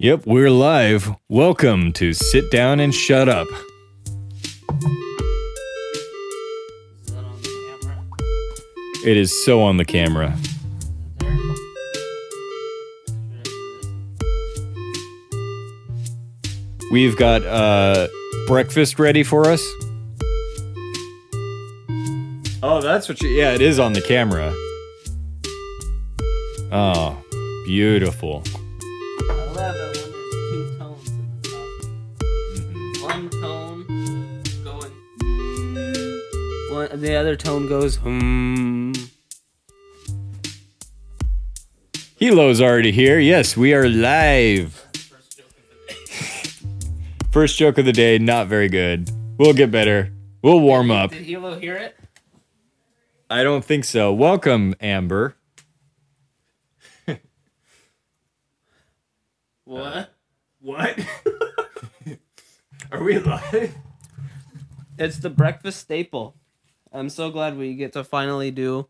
Yep, we're live. Welcome to Sit Down and Shut Up. Is that on the camera? It is so on the camera. We've got uh, breakfast ready for us. Oh, that's what you. Yeah, it is on the camera. Oh, beautiful. The other tone goes, hmm. Hilo's already here. Yes, we are live. First joke of the day, not very good. We'll get better. We'll warm up. Did Hilo hear it? I don't think so. Welcome, Amber. What? What? Are we live? It's the breakfast staple. I'm so glad we get to finally do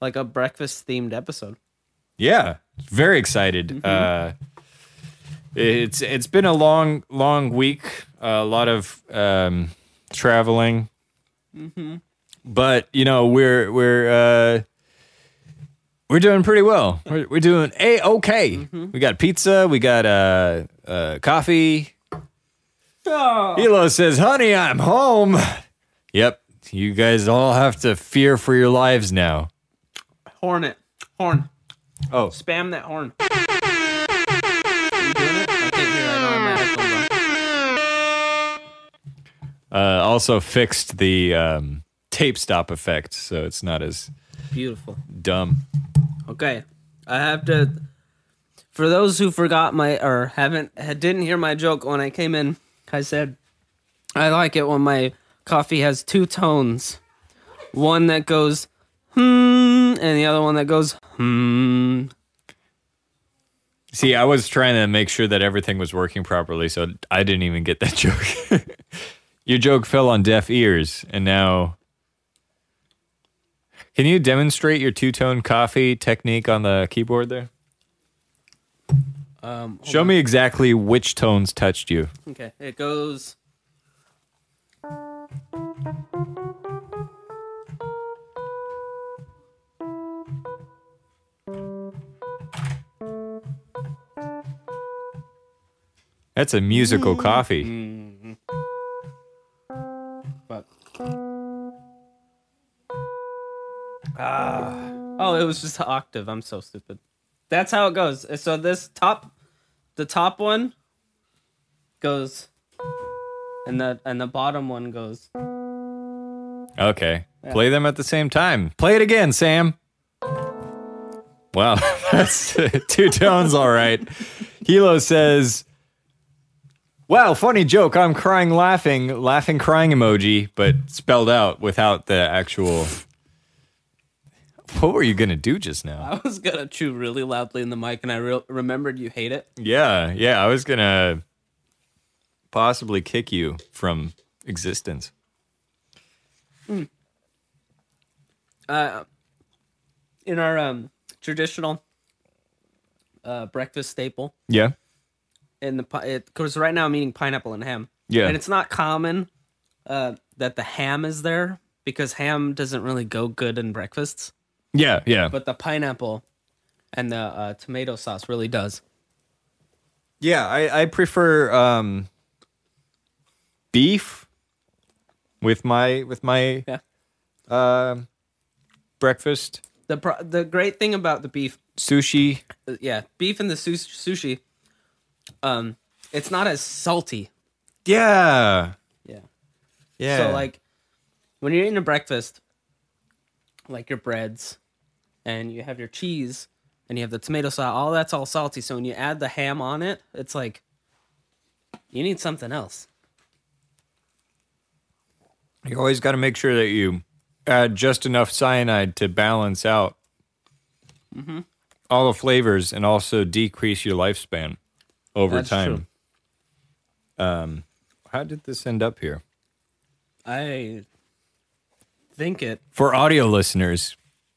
like a breakfast themed episode. Yeah, very excited. Uh, it's it's been a long long week. a lot of um, traveling, but you know we're we're uh, we're doing pretty well. We're, we're doing a okay. We got pizza. We got uh, uh, coffee. Oh. Hilo says, "Honey, I'm home." Yep, you guys all have to fear for your lives now. Horn it. Horn. Oh, Spam that horn. Are you doing it? I can't hear. I don't have my headphones on. Uh, also fixed the um, tape stop effect, so it's not as Beautiful. dumb. Okay, I have to. For those who forgot my or haven't didn't hear my joke when I came in, I said I like it when my coffee has two tones, one that goes hmm, and the other one that goes hmm. See, I was trying to make sure that everything was working properly, so I didn't even get that joke. Your joke fell on deaf ears, and now. Can you demonstrate your two tone coffee technique on the keyboard there? Um, Show me exactly which tones touched you. okay, it goes. That's a musical coffee. But ah, oh, it was just an octave. I'm so stupid. That's how it goes. So this top, the top one goes, and the and the bottom one goes. Okay. Play them at the same time. Play it again, Sam. Wow, that's two tones, all right. Hilo says, Wow, funny joke. I'm crying laughing, laughing crying emoji, but spelled out without the actual. What were you going to do just now? I was gonna chew really loudly in the mic, and I re- remembered you hate it. Yeah, yeah, I was going to possibly kick you from existence. Uh, in our um traditional uh breakfast staple, Yeah. in the because right now I'm eating pineapple and ham. Yeah. and it's not common uh, that the ham is there because ham doesn't really go good in breakfasts, Yeah, yeah. but the pineapple and the uh, tomato sauce really does. Yeah, I, I prefer um, beef with my with my Yeah. uh, breakfast the pro- The great thing about the beef, sushi. uh, yeah, beef and the sus- sushi, um, it's not as salty. Yeah, Yeah. yeah. So like when you're eating a breakfast, like your breads, and you have your cheese, and you have the tomato sauce, all that's all salty. So when you add the ham on it, it's like you need something else. You always got to make sure that you add just enough cyanide to balance out Mm-hmm. all the flavors and also decrease your lifespan over That's time. Um, how did this end up here? I think it. For audio listeners,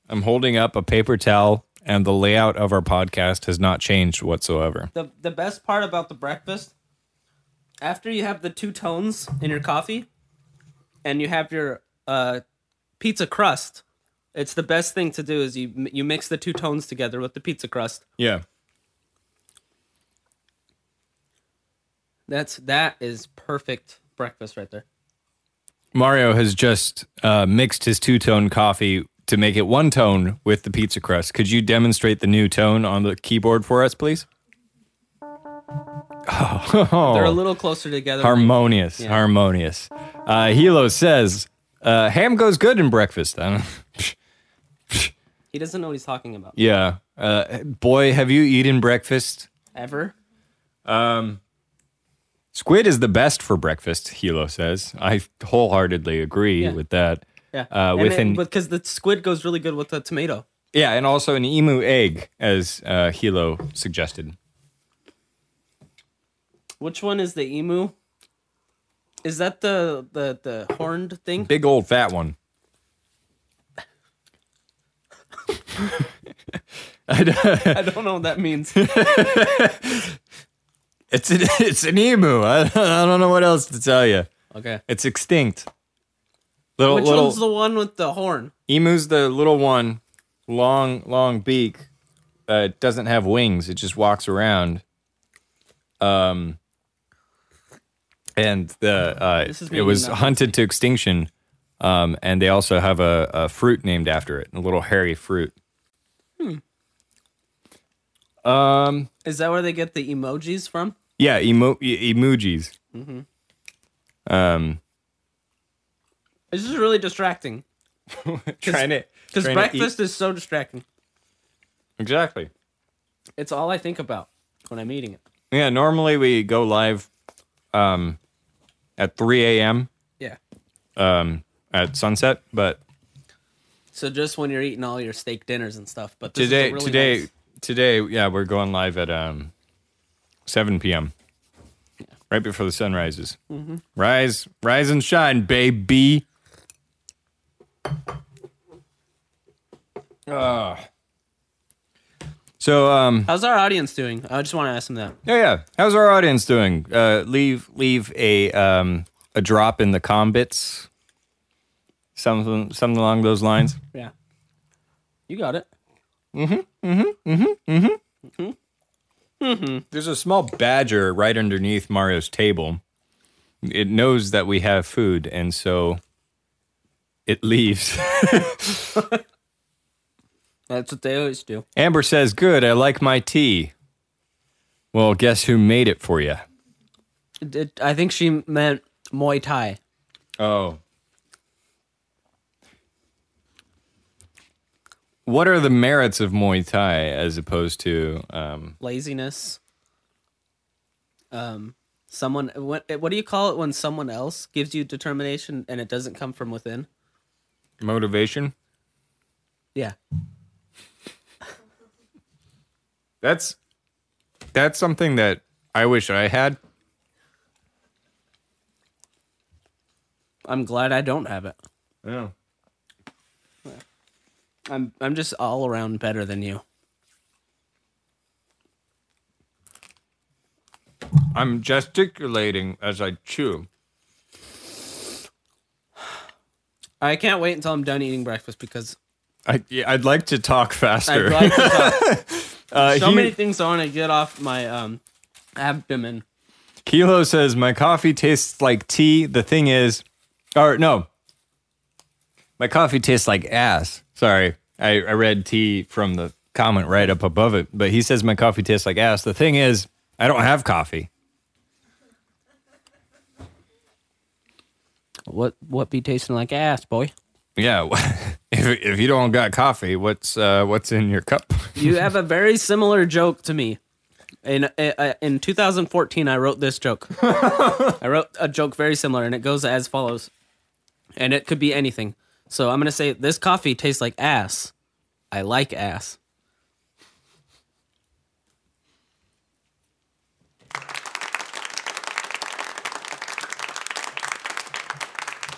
I'm holding up a paper towel and the layout of our podcast has not changed whatsoever. The the best part about the breakfast, after you have the two tones in your coffee, and you have your uh, pizza crust, it's the best thing to do is you you mix the two tones together with the pizza crust. Yeah. That's that is perfect breakfast right there. Mario has just uh, mixed his two tone coffee to make it one tone with the pizza crust. Could you demonstrate the new tone on the keyboard for us, please? Oh, They're a little closer together. harmonious, Yeah. harmonious. Uh, Hilo says, uh, ham goes good in breakfast. He doesn't know what he's talking about. yeah. Uh, boy, have you eaten breakfast? Ever? Squid is the best for breakfast, Hilo says. I wholeheartedly agree Yeah. with that. Yeah. Uh, with an- because the squid goes really good with the tomato. Yeah, and also an emu egg, as uh, Hilo suggested. Which one is the emu? Is that the the the horned thing? Big old fat one. I don't know what that means. It's an, it's an emu. I, I don't know what else to tell you. Okay. It's extinct. Little Which little one's the one with the horn? emu's the little one, long long beak. Uh, it doesn't have wings. It just walks around. Um, and the uh, is it was hunted to extinction. Um, and they also have a, a fruit named after it, a little hairy fruit. Hmm. Um, Is that where they get the emojis from? yeah, emo- e- emojis. Um, This is really distracting trying to because trying to breakfast is so distracting. exactly. It's all I think about when I'm eating it. Yeah, normally we go live um, at 3 a.m. Yeah. Um, at sunset, but So just when you're eating all your steak dinners and stuff, but today, really today, nice- today, yeah, we're going live at um, 7 p.m. Right before the sun rises. Mm-hmm. Rise, rise and shine, baby. Ah. So, um, how's our audience doing? I just want to ask them that. Yeah, yeah. How's our audience doing? Uh, leave leave a um, a drop in the comments. Something something along those lines. Yeah. You got it. Mm hmm. Mm hmm. Mm hmm. Mm hmm. There's a small badger right underneath Mario's table. It knows that we have food, and so it leaves. That's what they always do. Amber says, "Good. I like my tea." Well, guess who made it for you? It, I think she meant Muay Thai. Oh. What are the merits of Muay Thai as opposed to um, laziness. Um, someone what what do you call it when someone else gives you determination and it doesn't come from within? motivation? Yeah, That's that's something that I wish I had. I'm glad I don't have it. Yeah. I'm I'm just all around better than you. I'm gesticulating as I chew. I can't wait until I'm done eating breakfast because I yeah, I'd like to talk faster. I'd like to talk. uh, so he- many things I want to get off my um abdomen. Kilo says my coffee tastes like tea. The thing is, or no, my coffee tastes like ass. Sorry, I, I read tea from the comment right up above it, but he says my coffee tastes like ass. The thing is, I don't have coffee. What what be tasting like ass, boy? Yeah, if if you don't got coffee, what's uh, what's in your cup? You have a very similar joke to me. In uh, in 2014, I wrote this joke. I wrote a joke very similar, and it goes as follows. And it could be anything. So I'm gonna say this coffee tastes like ass. I like ass.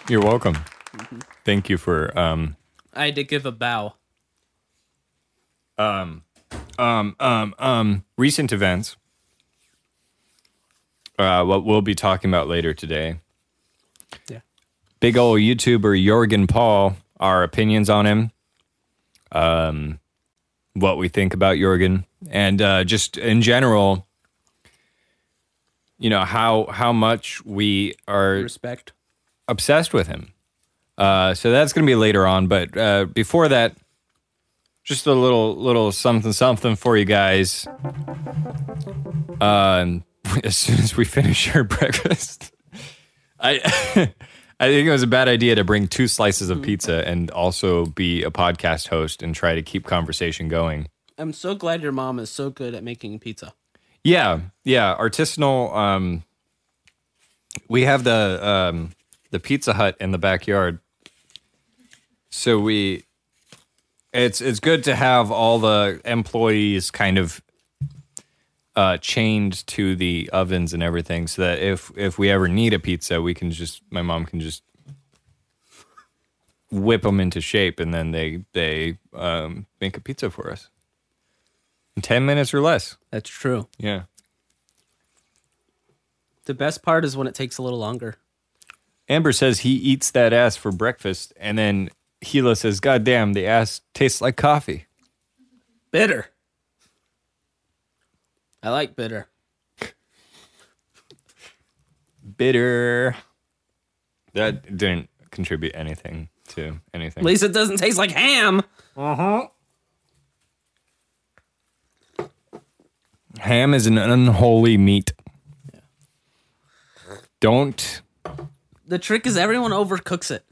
You're welcome. Thank you for um, I had to give a bow. Um, um, um, um, recent events. Uh, what we'll be talking about later today. Yeah. Big old YouTuber Jorgen Paul. Our opinions on him. Um, what we think about Jorgen, and uh, just in general. You know how how much we are Respect. obsessed with him. Uh, so that's going to be later on. But uh, before that, just a little little something something for you guys. Um, as soon as we finish our breakfast, I I think it was a bad idea to bring two slices of pizza and also be a podcast host and try to keep conversation going. I'm so glad your mom is so good at making pizza. Yeah, yeah. Artisanal. Um, we have the um, the Pizza Hut in the backyard, so we. It's it's good to have all the employees kind of uh, chained to the ovens and everything, so that if if we ever need a pizza, we can just my mom can just whip them into shape, and then they they um, make a pizza for us in ten minutes or less. That's true. Yeah. The best part is when it takes a little longer. Amber says he eats that ass for breakfast, and then Gila says, "God damn, the ass tastes like coffee." Bitter. I like bitter. Bitter. That didn't contribute anything to anything. At least it doesn't taste like ham. Uh huh. Ham is an unholy meat. Yeah. Don't. The trick is everyone overcooks it,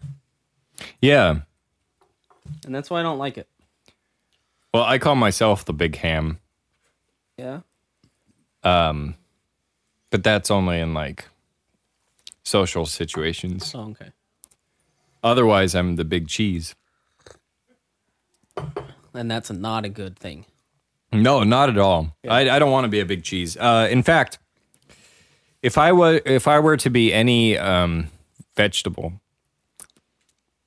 Yeah. And that's why I don't like it. Well, I call myself the big ham, Yeah. Um, but that's only in like social situations. Oh, okay. Otherwise, I'm the big cheese. And that's not a good thing. No, not at all. I, I don't want to be a big cheese. Uh, in fact, if I was if I were to be any um, vegetable,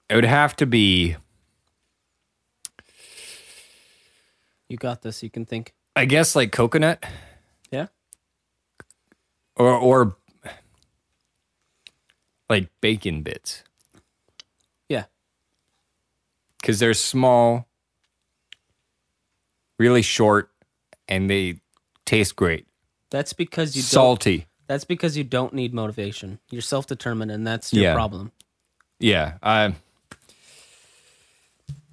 it would have to be, You got this. You can think. I guess, like coconut Yeah. or or like bacon bits Yeah. because they're small, really short, and they taste great. That's because you. Salty. That's because you don't need motivation. You're self-determined, and that's your Yeah. problem. Yeah, I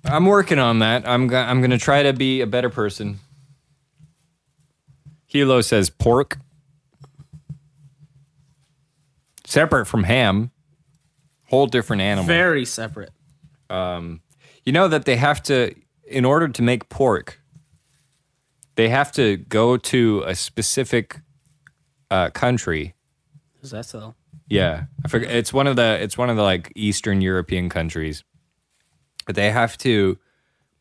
I'm working on that. I'm go- I'm going to try to be a better person. Hilo says pork separate from ham. Whole different animal. Very separate. Um, You know that they have to in order to make pork they have to go to a specific uh, country Is that so? Yeah, I forget. It's one of the it's one of the like Eastern European countries. But they have to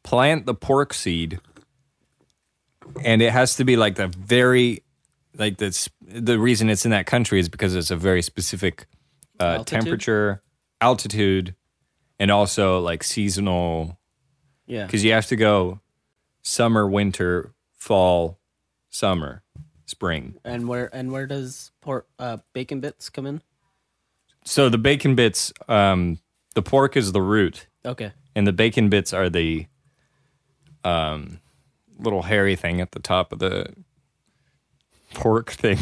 plant the pork seed, and it has to be like the very like that's the reason it's in that country is because it's a very specific uh, Altitude? temperature, altitude, and also like seasonal Yeah. because you have to go summer, winter, fall, summer, spring. And where and where does pork uh, bacon bits come in? So the bacon bits, um, the pork is the root. Okay. And the bacon bits are the um little hairy thing at the top of the pork thing.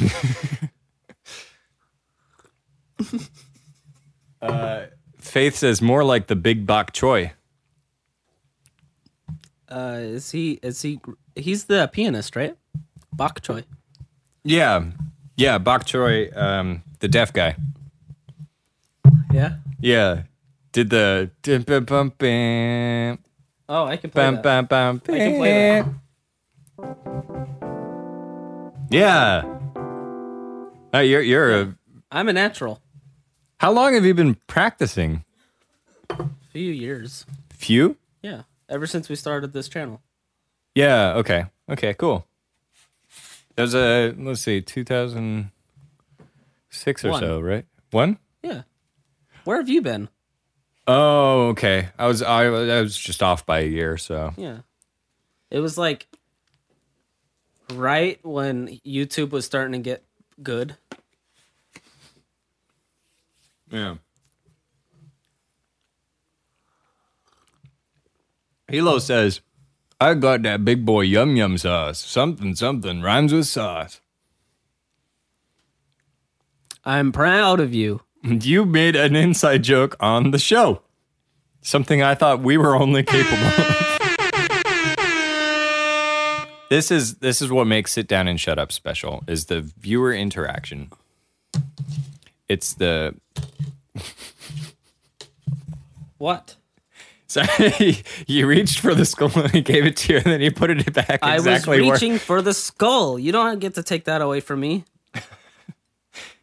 uh, Faith says more like the big bok choy. Uh, is he? Is he? He's the pianist, right? Bok Choy. Yeah, yeah, bok choy, um, the deaf guy. Yeah. Yeah, did the dim, bum, bum, bam, Oh, I can play bam, that. bam, bam, I can play that. Yeah. Uh, you're you're a. I'm a natural. How long have you been practicing? A Few years. Few. Yeah. Ever since we started this channel. Yeah. Okay. Okay. Cool. That was a let's see, two thousand six or One. so, right? One. Yeah. Where have you been? Oh, okay. I was I, I was just off by a year, so Yeah. It was like right when YouTube was starting to get good. Yeah. Hilo says, I got that big boy yum yum sauce. Something, something rhymes with sauce. I'm proud of you. You made an inside joke on the show. Something I thought we were only capable of. This is this is what makes sit down and shut up special is the viewer interaction. It's the What? sorry you reached for the skull and he gave it to you and then you put it back exactly I was where reaching for the skull. You don't get to take that away from me.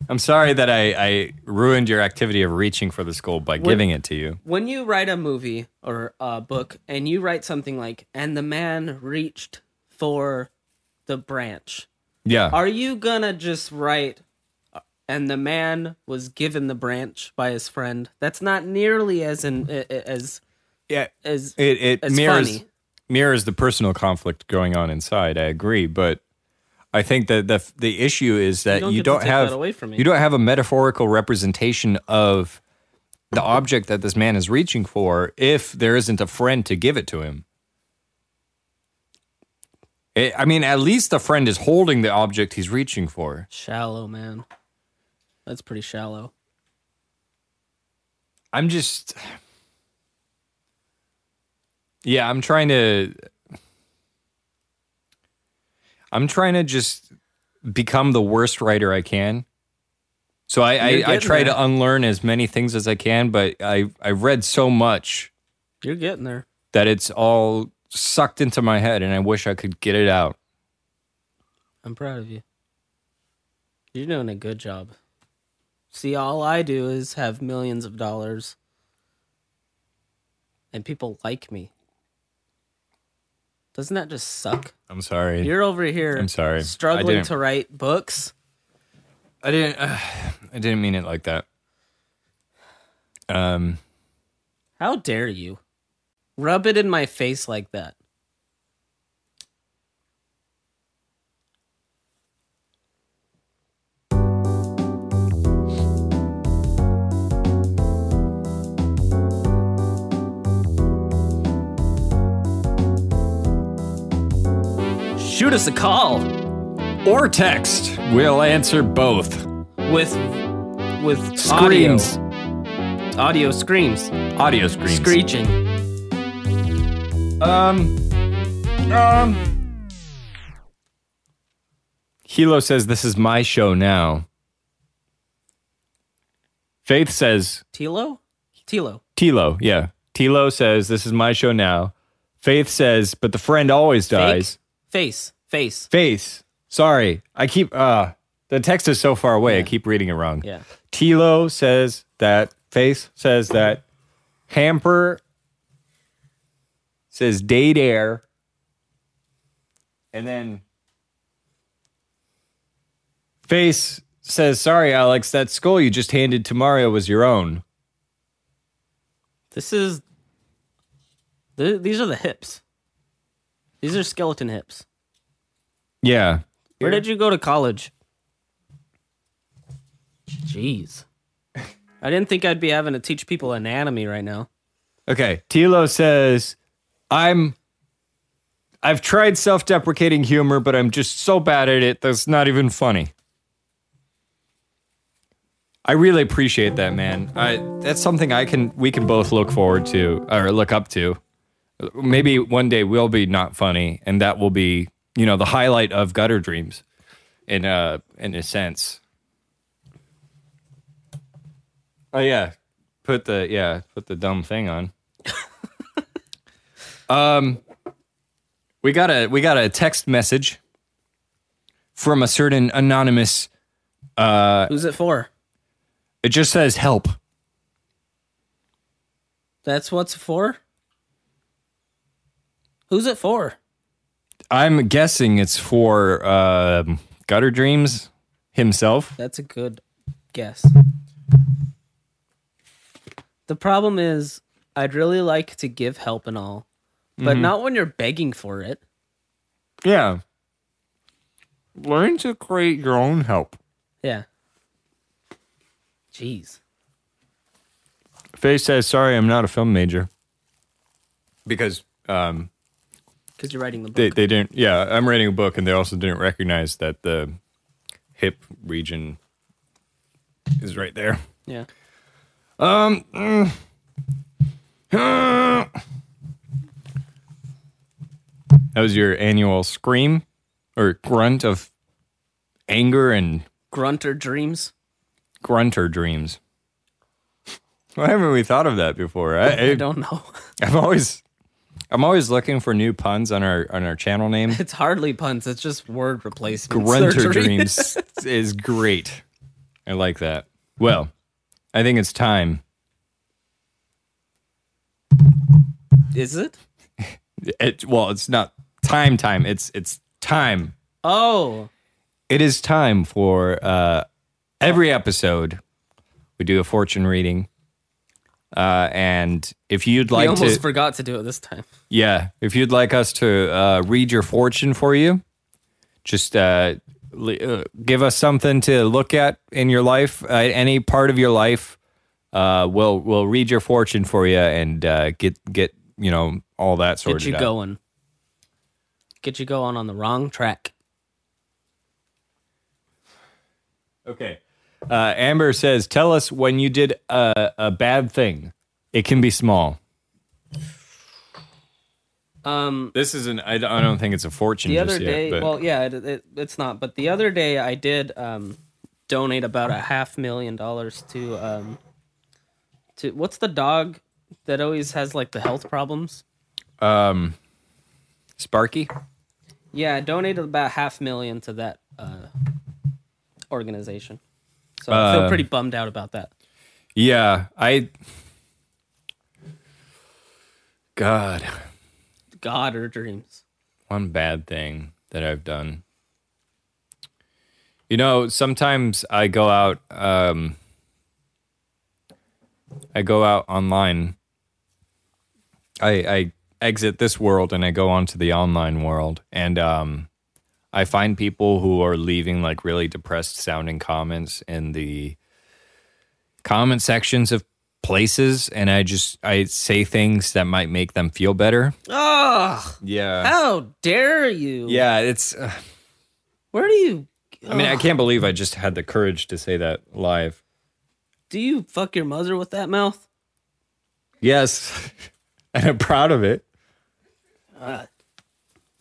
I'm sorry that I, I ruined your activity of reaching for the skull by giving it to you. When you write a movie or a book and you write something like, and the man reached for the branch, Yeah. are you gonna just write, uh, and the man was given the branch by his friend? That's not nearly as in, as yeah. as It it It's mirrors funny. mirrors the personal conflict going on inside. I agree, but I think that the the issue is that don't you don't have that away from me. you don't have a metaphorical representation of the object that this man is reaching for if there isn't a friend to give it to him. It, I mean, at least the friend is holding the object he's reaching for. shallow, man. That's pretty shallow. I'm just Yeah, I'm trying to I'm trying to just become the worst writer I can. So I, I, I try there. to unlearn as many things as I can, but I I've read so much You're getting there. that it's all sucked into my head and I wish I could get it out. I'm proud of you. You're doing a good job. See, all I do is have millions of dollars, and people like me. Doesn't that just suck? I'm sorry. You're over here. I'm sorry. Struggling to write books. I didn't uh, I didn't mean it like that. Um How dare you? Rub it in my face like that. Shoot us a call or text. We'll answer both. with with Screams. audio, audio screams, Audio screams. screeching. Um. Um. Hilo says this is my show now. Faith says Tilo, Tilo. Tilo, yeah. Tilo says this is my show now. Faith says, but the friend always dies. Face, face. Face. sorry, I keep uh the text is so far away. I keep reading it wrong. Yeah. Tilo says that. face says that. Hamper says date air. And then Face says, sorry, Alex, that skull you just handed to Mario was your own. This is. th- these are the hips. These are skeleton hips. Yeah. Where did you go to college? Jeez. I didn't think I'd be having to teach people anatomy right now. Okay. Tilo says, I'm I've tried self-deprecating humor, but I'm just so bad at it that's not even funny. I really appreciate that, man. I that's something I can we can both look forward to or look up to. Maybe one day we'll be not funny, and that will be, you know, the highlight of gutter dreams in a in a sense. Oh yeah. Put the yeah, put the dumb thing on. um we got a we got a text message from a certain anonymous Uh, Who's it for? it just says help. That's what's for? Who's it for? I'm guessing it's for um Gutter Dreams himself. That's a good guess. The problem is, I'd really like to give help and all, but not when you're begging for it. Yeah. Learn to create your own help. Yeah. Jeez. Faye says, "Sorry, I'm not a film major." Because um, Because you're writing the book. they they didn't. Yeah, I'm writing a book, and they also didn't recognize that the hip region is right there. yeah. Um. That was your annual scream or grunt of anger and Grunter dreams. grunter dreams. Why haven't we thought of that before? I, I I, don't know. I've always, I'm always looking for new puns on our on our channel name. It's hardly puns. It's just word replacement. Grunter surgery. dreams is great. I like that. Well, I think it's time. Is it? It, well, it's not time. Time. It's it's time. Oh. It is time for uh, every episode. We do a fortune reading, uh, and if you'd like almost to, forgot to do it this time. Yeah, if you'd like us to uh, read your fortune for you, just uh, uh, give us something to look at in your life, uh, any part of your life. Uh, we'll we'll read your fortune for you and uh, get get you know all that sorted Get you out. going. Get you going on the wrong track. Okay. Uh, Amber says, "Tell us when you did a, a bad thing. It can be small." Um, This isn't. I don't I don't think it's a fortune. the other yet, day, but- well, yeah, it, it, it's not. But the other day, I did um, donate about a half million dollars to um, to what's the dog that always has like the health problems? um, Sparky. Yeah, I donated about half million to that uh, organization. So I feel Uh, pretty bummed out about that. Yeah, I. God, God or dreams. one bad thing that I've done. You know, sometimes I go out. Um, I go out online. I I exit this world and I go onto the online world, and um, I find people who are leaving like really depressed sounding comments in the comment sections of places, and I just I say things that might make them feel better. Oh, Yeah, how dare you? yeah, it's. Uh, Where do you? I mean, I can't believe I just had the courage to say that live. Do you fuck your mother with that mouth? Yes, and I'm proud of it.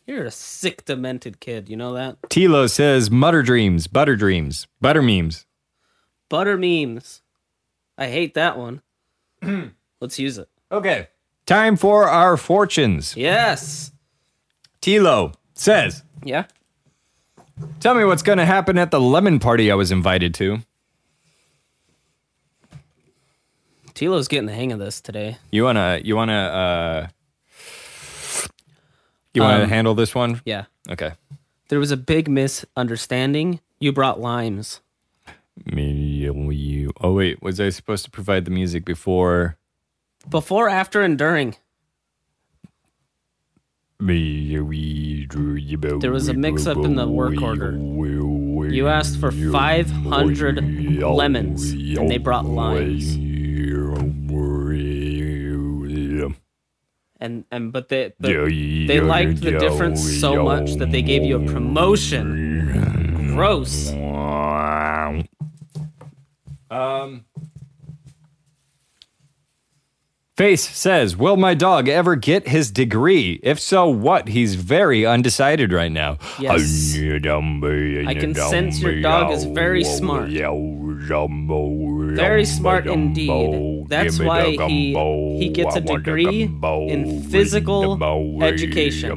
You're a sick, demented kid. You know that? Tilo says, "Mutter dreams, butter dreams, butter memes." Butter memes. I hate that one. Let's use it. Okay, time for our fortunes. Yes. Tilo says, Yeah. "Tell me what's going to happen at the lemon party I was invited to." Tilo's getting the hang of this today. You wanna, you wanna, uh, you wanna Um, handle this one? Yeah. Okay. There was a big misunderstanding. You brought limes. Me. Oh wait, was I supposed to provide the music before? Before, after, and during. There was a mix-up in the work order. You asked for 500 lemons, and they brought limes. And and but they but they liked the difference so much that they gave you a promotion. Gross. Um. Face says, "Will my dog ever get his degree? If so, what? He's very undecided right now." Yes. I can sense your dog is very smart. Very smart indeed. That's why he he gets a degree in physical education.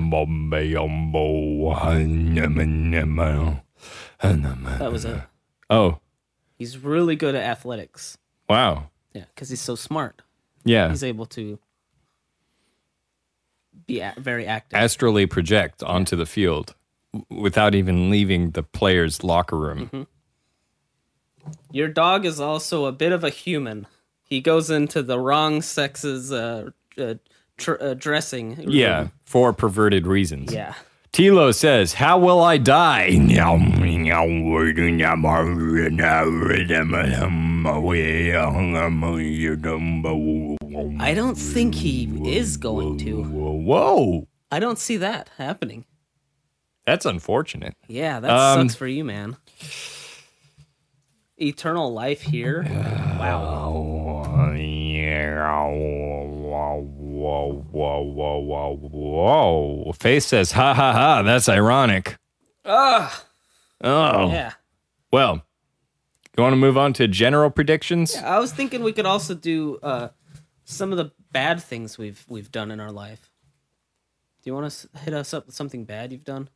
That was it. Oh, He's really good at athletics. wow. Yeah, because he's so smart. Yeah. He's able to be a- very active. Astrally project onto the field without even leaving the player's locker room. Your dog is also a bit of a human. He goes into the wrong sex's uh, uh, tr- uh, dressing. room. Yeah, for perverted reasons. Yeah. Tilo says, "How will I die?" I don't think he is going to. Whoa, I don't see that happening. that's unfortunate. Yeah, that Um, sucks for you, man. Eternal life here. Wow. Whoa, whoa, whoa, whoa, whoa! Face says, "Ha ha ha! That's ironic." Ugh. Oh, Yeah. well. You want to move on to general predictions? Yeah, I was thinking we could also do uh, some of the bad things we've we've done in our life. Do you want to hit us up with something bad you've done?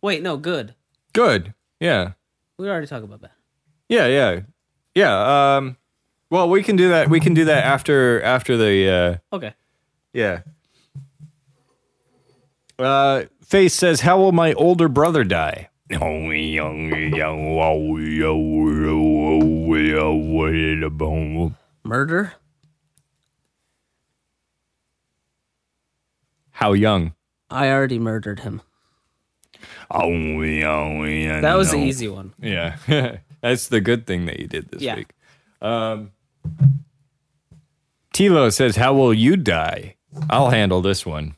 Wait, no, good. Good. Yeah. We already talked about that. Yeah, yeah, yeah. Um, well, we can do that. We can do that after after the. Uh, Okay. Yeah. Uh, Face says, "How will my older brother die?" Murder? How young? I already murdered him. That That was the easy one. Yeah, that's the good thing that you did this Yeah. week. Um, Tilo says, "How will you die?" I'll handle this one.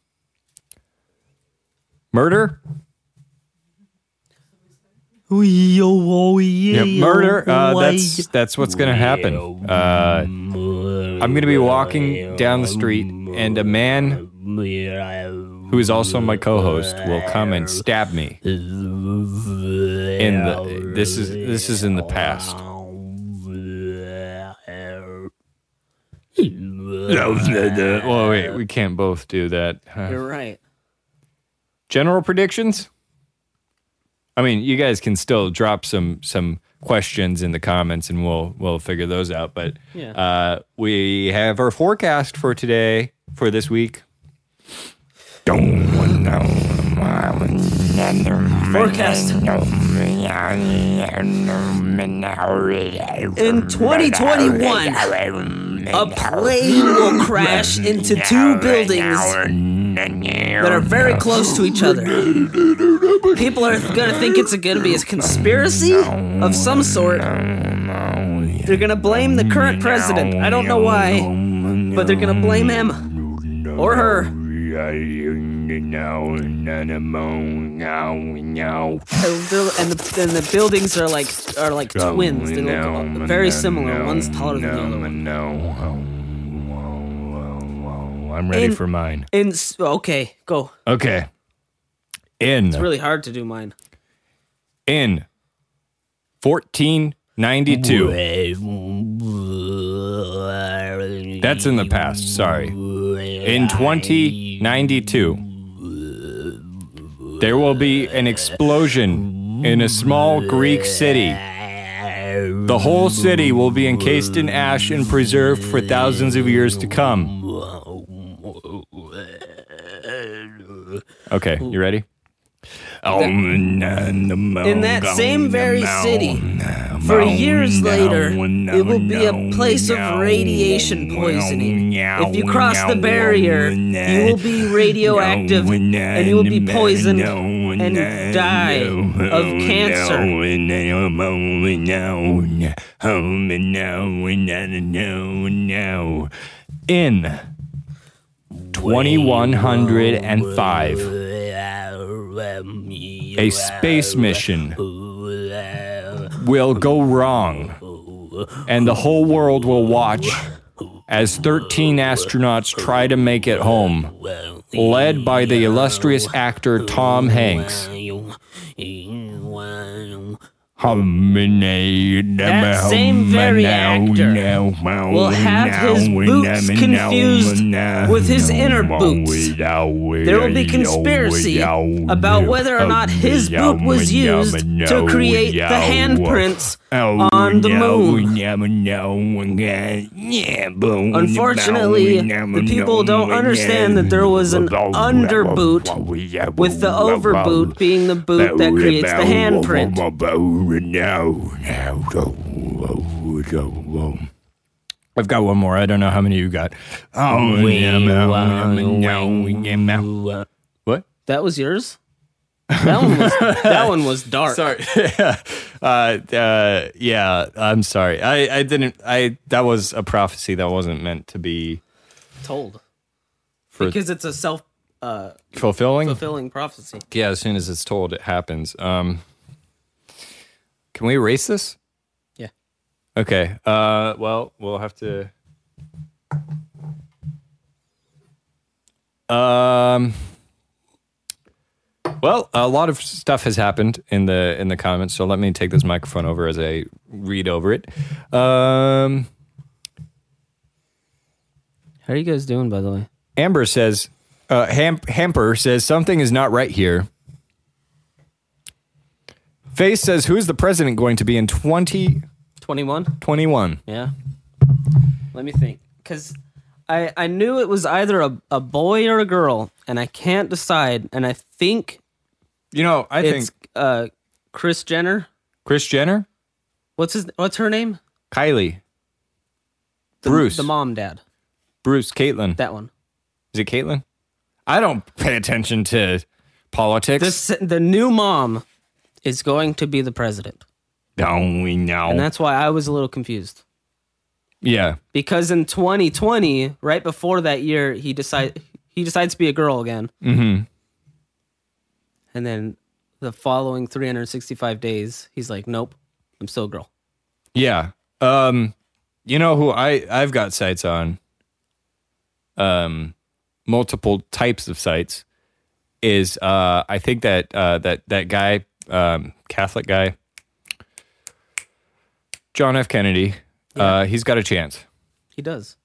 Murder? Yeah, murder. Uh, that's that's what's gonna happen. Uh, I'm gonna be walking down the street, and a man who is also my co-host will come and stab me. In the this is this is in the past. Oh wait, we can't both do that. Huh. You're right. General predictions. I mean, you guys can still drop some some questions in the comments, and we'll we'll figure those out. But Yeah. uh, we have our forecast for today for this week. Forecast. In 2021, a plane will crash into two buildings that are very close to each other. People are gonna think it's gonna be a conspiracy of some sort. They're gonna blame the current president. I don't know why, but they're gonna blame him or her. And the, and the, and the buildings are like are like twins. They look very similar. One's taller than the other one. Oh, oh, oh, I'm ready In- for mine. In okay, go. Okay. In It's really hard to do mine. in 1492. That's in the past. Sorry. In 2092, there will be an explosion in a small Greek city. The whole city will be encased in ash and preserved for thousands of years to come. Okay, you ready? In that same very city, for years later, it will be a place of radiation poisoning. If you cross the barrier, you will be radioactive and you will be poisoned and die of cancer. In 2105, a space mission will go wrong, and the whole world will watch as 13 astronauts try to make it home, led by the illustrious actor Tom Hanks. That same very actor will have his boots confused with his inner boots. There will be conspiracy about whether or not his boot was used to create the handprints on the moon. Unfortunately, the people don't understand that there was an underboot, with the overboot being the boot that creates the handprint. I've got one more. I don't know how many you got. Oh, oh uh, uh. What? That was yours? That one was that one was dark. Sorry. uh, uh, yeah, I'm sorry. I, I didn't. I that was a prophecy that wasn't meant to be Told for because it's a self uh, fulfilling. fulfilling prophecy. yeah, as soon as it's told, it happens. Um, can we erase this? Yeah. Okay. Uh, well, we'll have to. Um. Well, a lot of stuff has happened in the in the comments, so let me take this microphone over as I read over it. Um, How are you guys doing, by the way? Amber says, uh, Ham- Hamper says something is not right here. Face says, who is the president going to be in 2021? Twenty one. Yeah. Let me think, because I I knew it was either a, a boy or a girl, and I can't decide. And I think You know, I it's think uh Kris Jenner. Kris Jenner, What's his What's her name? Kylie, The, Bruce. the mom, dad. Bruce, Caitlyn. That one. Is it Caitlyn? I don't pay attention to politics. This the new mom is going to be the president, don't we know? and that's why I was a little confused. yeah. Because in 2020, right before that year, he decide he decides to be a girl again, Mm-hmm. And then the following 365 days, he's like, "Nope, I'm still a girl." Yeah. Um, you know who I I've got sites on. Um, multiple types of sites is uh I think that uh that that guy um Catholic guy John F Kennedy uh he's got a chance He does.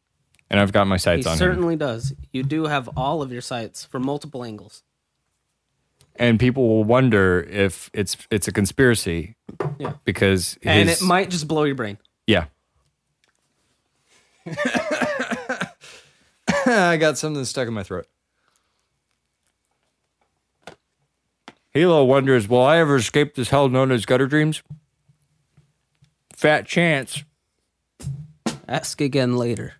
and I've got my He sights on him He certainly does. You do have all of your sights from multiple angles. And people will wonder if it's it's a conspiracy Yeah. because And it might just blow your brain. Yeah. I got something stuck in my throat. Halo wonders, will I ever escape this hell known as gutter dreams? Fat chance. Ask again later.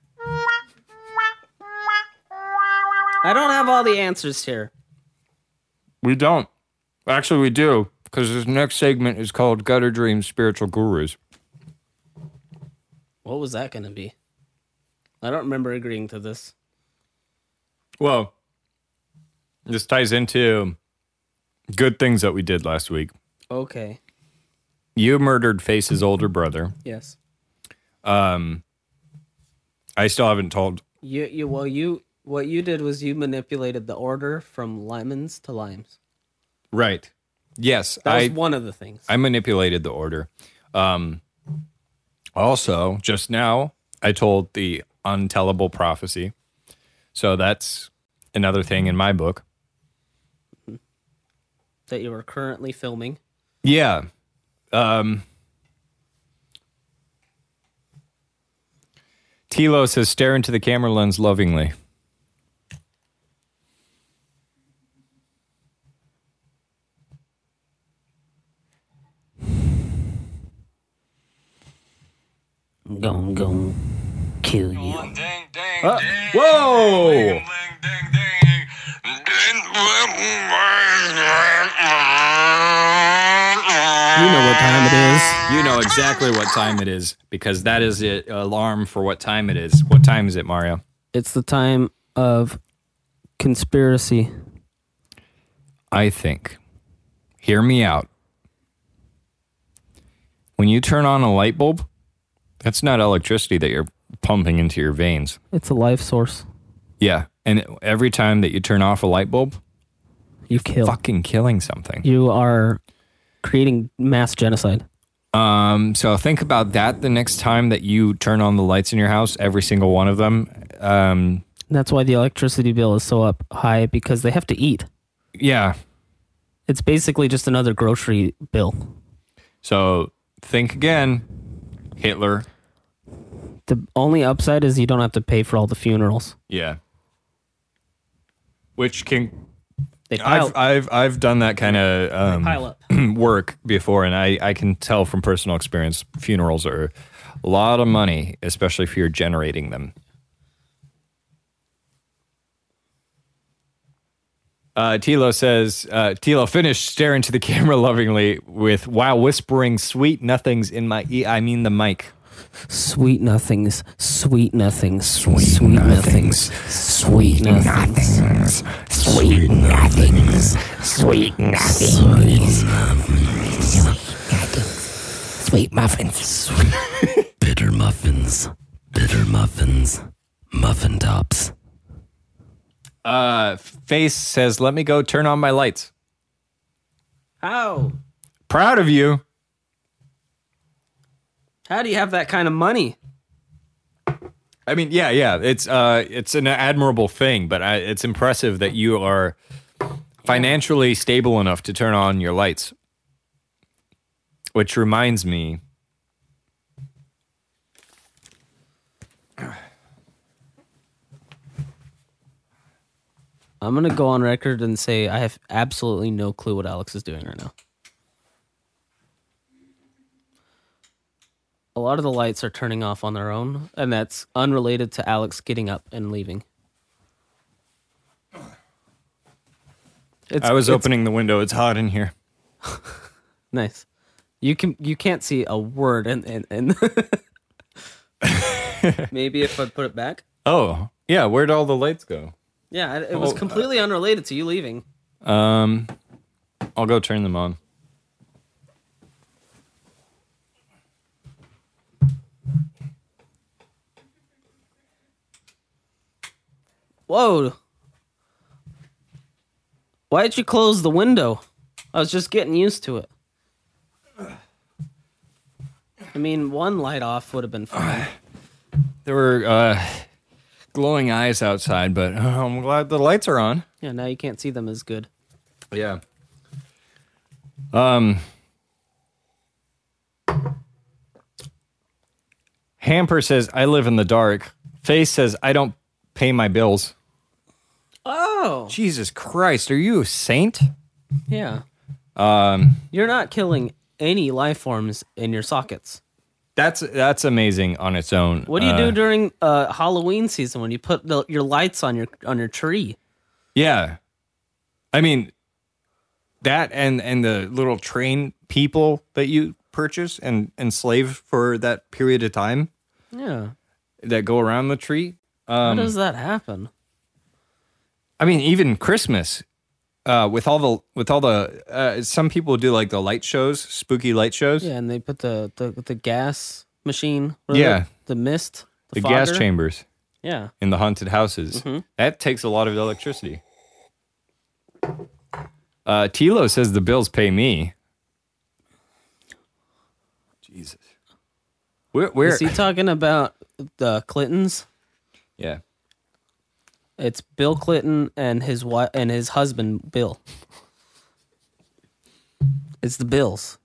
I don't have all the answers here. We don't. Actually, we do, because this next segment is called Gutter Dreams Spiritual Gurus. What was that going to be? I don't remember agreeing to this. Well, this ties into good things that we did last week. Okay. You murdered Face's older brother. Yes. Um, I still haven't told. You you well you what you did was you manipulated the order from lemons to limes. Right. Yes, That was I one of the things. I manipulated the order. Um, also, just now I told the untellable prophecy. So that's another thing in my book. that you are currently filming. Yeah. Um, Tilo says, stare into the camera lens lovingly. Gon' gon' kill you. Ding, ding, Uh, whoa! Ding, ding, ding. You know what time it is. You know exactly what time it is because that is the alarm for what time it is. What time is it, Mario? It's the time of conspiracy. I think. Hear me out. When you turn on a light bulb, that's not electricity that you're pumping into your veins. It's a life source. Yeah. And every time that you turn off a light bulb, You kill. fucking killing something. You are creating mass genocide. Um, so think about that the next time that you turn on the lights in your house, every single one of them. Um, That's why the electricity bill is so up high because they have to eat. yeah. It's basically just another grocery bill. So think again, Hitler. The only upside is you don't have to pay for all the funerals. Yeah. Which can They pile, I've I've I've done that kind of um, pile up. work before, and I I can tell from personal experience, funerals are a lot of money, especially if you're generating them. Uh, Tilo says, uh, Tilo finished staring into the camera lovingly with while whispering sweet nothings in my e I mean the mic. Sweet nothings, sweet nothings, sweet, nothings, sweet nothings. Sweet nothings. Sweet muffins. Sweet nothings. Sweet muffins. Sweet nothings. Bitter muffins. Bitter muffins. Muffin tops. Uh, Face says, let me go turn on my lights. How? Proud of you. How do you have that kind of money? I mean, yeah, yeah. It's uh, it's an admirable thing, but I, it's impressive that you are financially stable enough to turn on your lights. Which reminds me, I'm gonna go on record and say I have absolutely no clue what Alex is doing right now. A lot of the lights are turning off on their own, and that's unrelated to Alex getting up and leaving. It's, I was it's opening the window. It's hot in here. nice. You can you can't see a word, and and, and maybe if I put it back. Oh, yeah. Where'd all the lights go? Yeah, it it was Oh, uh, completely unrelated to you leaving. Um, I'll go turn them on. Whoa. Why did you close the window? I was just getting used to it. I mean, one light off would have been fine. There were uh, glowing eyes outside, but uh, I'm glad the lights are on. Yeah, now you can't see them as good. Yeah. Um. Hamper says, I live in the dark. Face says, I don't pay my bills. Oh, Jesus Christ, are you a saint? yeah. Um, You're not killing any life forms in your sockets. that's that's amazing on its own. What do you Uh, do during uh, Halloween season when you put the, your lights on your on your tree? Yeah. I mean that and and the little train people that you purchase and enslave for that period of time Yeah. that go around the tree. How Um, does that happen? I mean, even Christmas, uh, with all the with all the uh, some people do like the light shows, spooky light shows, Yeah, and they put the the, the gas machine. Yeah. it? the mist. the gas chambers Yeah. in the haunted houses. Mm-hmm. That takes a lot of electricity. Uh, Tilo says the bills pay me. Jesus, where where? Is he talking about the Clintons? yeah, It's Bill Clinton and his wife and his husband Bill. It's the Bills.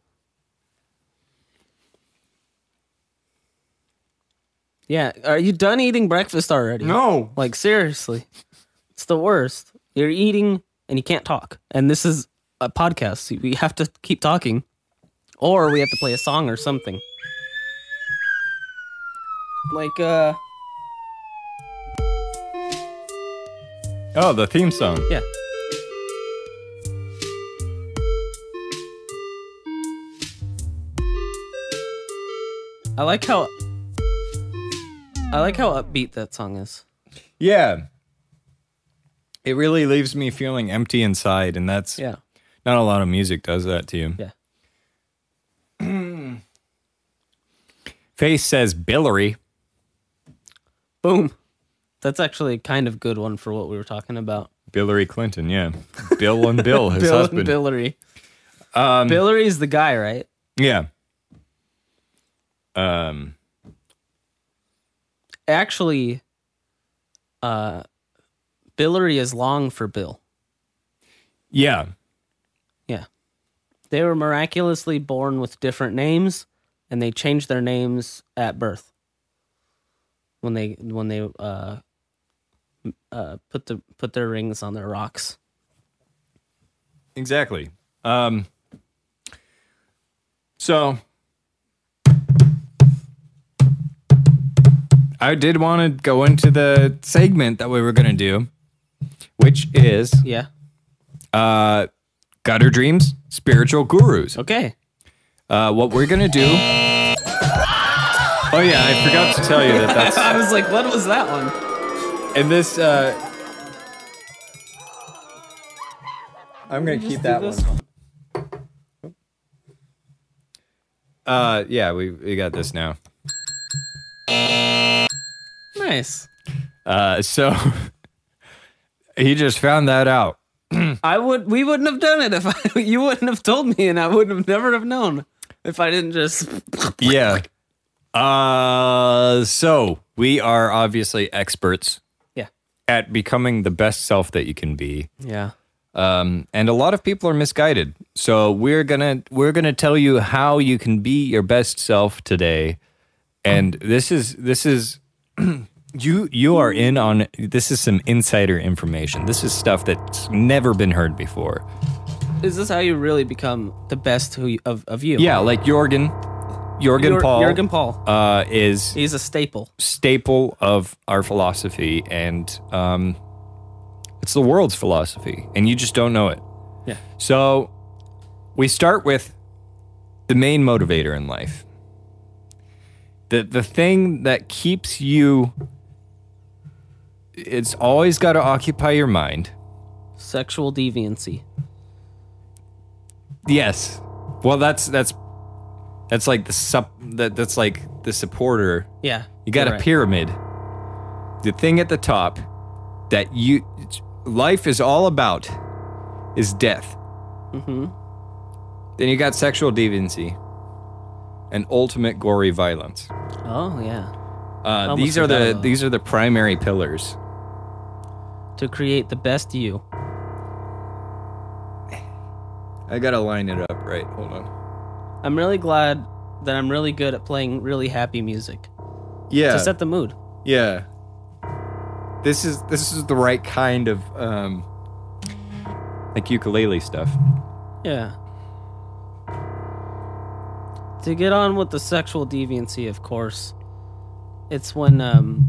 Yeah, are you done eating breakfast already? no, Like seriously. It's the worst. You're eating and you can't talk. And this is a podcast. We have to keep talking. Or we have to play a song or something. Like uh oh, the theme song. yeah. I like how I like how upbeat that song is. Yeah, it really leaves me feeling empty inside, and that's Yeah. not a lot of music does that to you. Yeah. Face says Billary. Boom. That's actually a kind of good one for what we were talking about. Billary Clinton, yeah. Bill and Bill, his Bill husband. and Billary. Um, Billary's the guy, right? Yeah. Um. Actually, uh, Billary is long for Bill. Yeah. Yeah. They were miraculously born with different names, and they changed their names at birth. When they when they uh, uh, put the put their rings on their rocks. Exactly. Um. So. I did want to go into the segment that we were going to do, which is Yeah. Uh, gutter dreams, spiritual gurus. Okay. Uh, what we're gonna do? Oh yeah, I forgot to tell you that that's I was like, what was that one? In this. Uh, I'm gonna keep that This one. Uh, yeah, we we got this now. Nice. Uh, so he just found that out. I would. We wouldn't have done it if I, you wouldn't have told me, and I would have never have known if I didn't just. Yeah. Uh, so we are obviously experts Yeah. At becoming the best self that you can be. Yeah. Um, and a lot of people are misguided. So we're gonna we're gonna tell you how you can be your best self today. And this is this is you you are in on this is some insider information. This is stuff that's never been heard before. Is this how you really become the best who you, of of you? Yeah, like Jorgen Jorgen Jor- Paul Jurgen Paul. uh, is He's a staple. staple of our philosophy and um, it's the world's philosophy and you just don't know it Yeah. so we start with the main motivator in life the the thing that keeps you it's always got to occupy your mind Sexual deviancy. yes well that's that's that's like the sup that that's like the supporter Yeah. You got a right. pyramid. The thing at the top that you life is all about is death. Mm-hmm. Then you got sexual deviancy and ultimate gory violence. Oh yeah. Uh, these are the these are the primary pillars. To create the best you. I gotta line it up right. Hold on. I'm really glad that I'm really good at playing really happy music Yeah, to set the mood. yeah. This is this is the right kind of um, like ukulele stuff. Yeah. To get on with the sexual deviancy, of course, it's when um,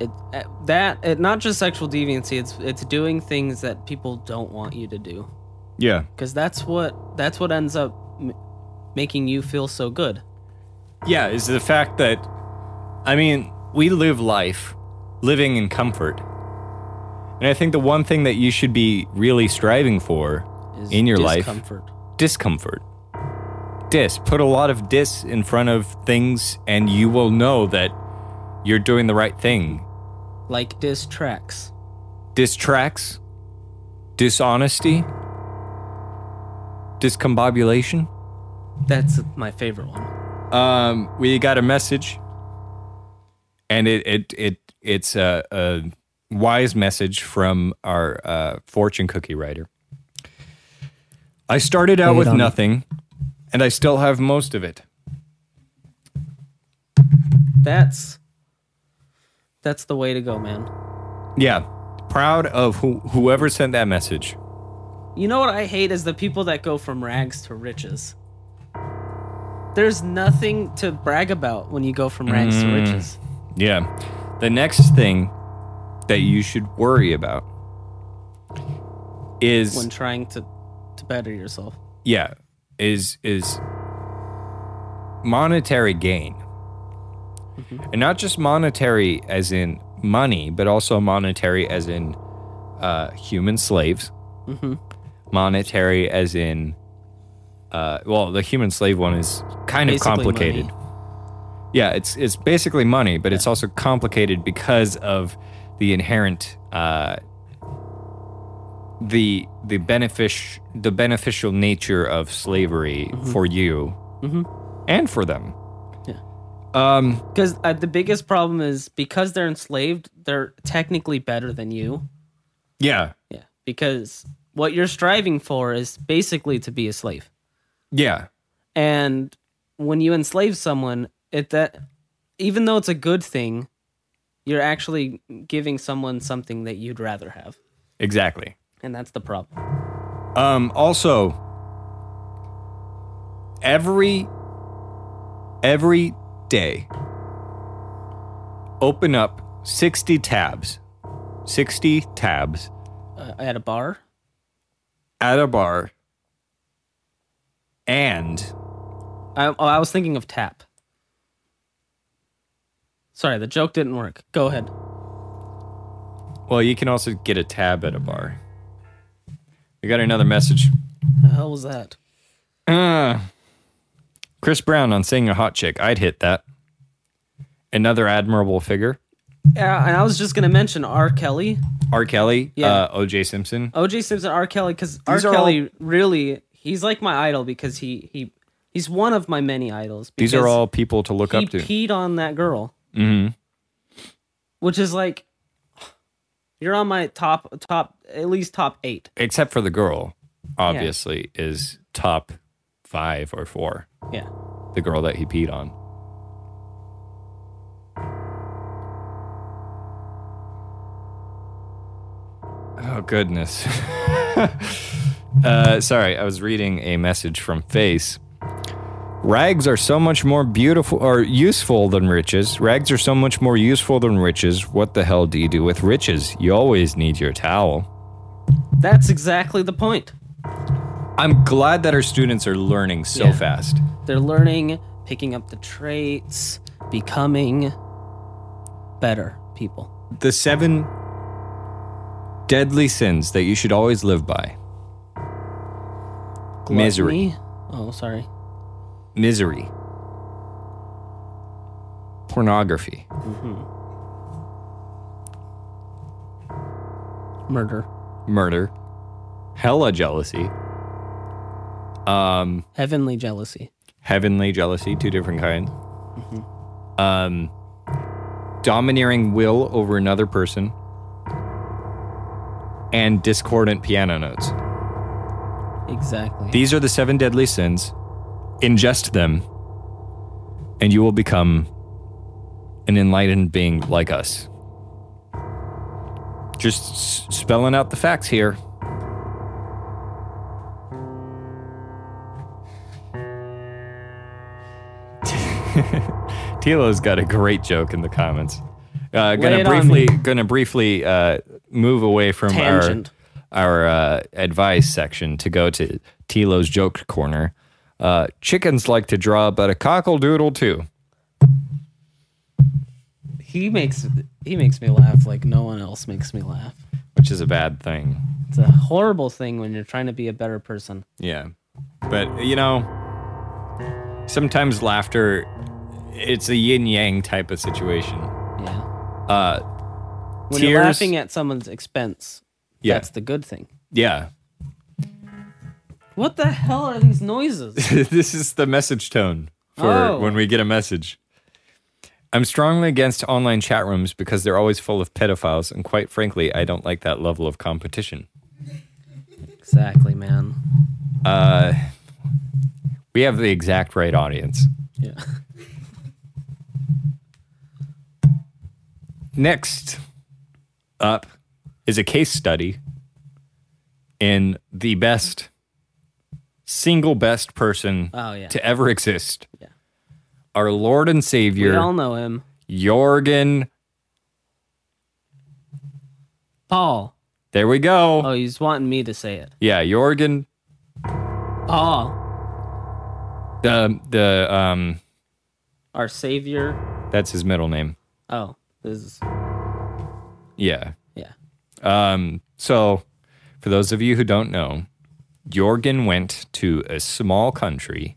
it uh, that it not just sexual deviancy. It's it's doing things that people don't want you to do, Yeah, because that's what that's what ends up m- making you feel so good. Yeah, is the fact that, I mean, we live life living in comfort. And I think the one thing that you should be really striving for Is in your life discomfort. discomfort. Dis. Put a lot of dis in front of things, and you will know that you're doing the right thing. like diss tracks. Distracts, dishonesty, discombobulation. That's my favorite one. Um, we got a message, and it it it it's a, a wise message from our uh, fortune cookie writer. I started out with nothing, and I still have most of it. That's that's the way to go, man. Yeah, proud of who, whoever sent that message. You know what I hate is the people that go from rags to riches. There's nothing to brag about when you go from rags to mm. riches. Yeah, the next thing that you should worry about is When trying to to better yourself. yeah is is monetary gain mm-hmm. and not just monetary as in money but also monetary as in uh, human slaves mm-hmm. Monetary as in uh, well the human slave one is kind of complicated money. yeah it's it's basically money but it's also complicated because of the inherent uh, the the benefic- the beneficial nature of slavery for you and for them. Yeah. Um. Because uh, the biggest problem is because they're enslaved, they're technically better than you. Yeah. Yeah. Because what you're striving for is basically to be a slave. Yeah. And when you enslave someone, it that even though it's a good thing, you're actually giving someone something that you'd rather have. Exactly. And that's the problem. Um. Also, every every day, open up sixty tabs, sixty tabs Uh, at a bar. At a bar and I, oh, I was thinking of tap. Sorry, the joke didn't work. Go ahead. well you can also get a tab at a bar we got another message The hell was that? uh, chris brown on saying a hot chick i'd hit that another admirable figure Yeah, and I was just gonna mention R. Kelly, r kelly Yeah. uh, oj simpson O.J. Simpson, R. Kelly, because R. These are Kelly all- really he's like my idol because he he he's one of my many idols. these are because all people to look he up to peed on that girl, hmm which is like you're on my top top at least top eight. except for the girl obviously is top five or four Yeah, the girl that he peed on Oh goodness. uh, sorry, I was reading a message from Face. Rags are so much more beautiful or useful than riches. Rags are so much more useful than riches. What the hell do you do with riches? You always need your towel. that's exactly the point. I'm glad that our students are learning so Yeah. fast. They're learning, picking up the traits, becoming better people. The seven deadly sins that you should always live by. Misery, Oh, sorry. misery, pornography, Murder, murder, hella jealousy, um, heavenly jealousy. heavenly jealousy, two different kinds, um, domineering will over another person, and discordant piano notes. Exactly. These are the seven deadly sins. Ingest them, and you will become an enlightened being like us. Just s- spelling out the facts here. Tilo's got a great joke in the comments. Uh, gonna briefly, gonna briefly uh, move away from our our uh, advice section to go to Tilo's joke corner. Uh, chickens like to draw, but a cockle doodle too. he makes he makes me laugh like no one else makes me laugh. which is a bad thing. It's a horrible thing when you're trying to be a better person. Yeah. But, you know, sometimes laughter, it's a yin yang type of situation. Uh, When Tears- you're laughing at someone's expense, Yeah. that's the good thing. yeah. What the hell are these noises? this is the message tone for Oh. when we get a message. I'm strongly against online chat rooms because they're always full of pedophiles, and quite frankly, I don't like that level of competition. exactly, man. Uh, we have the exact right audience. Yeah. Next up is a case study in the best, single best person Oh yeah. to ever exist. Yeah. Our Lord and Savior. We all know him. Jorgen. Paul. There we go. Oh, he's wanting me to say it. Yeah, Jorgen. Paul, The the um our savior. that's his middle name. Oh, is Yeah. yeah. Um so for those of you who don't know, Jorgen went to a small country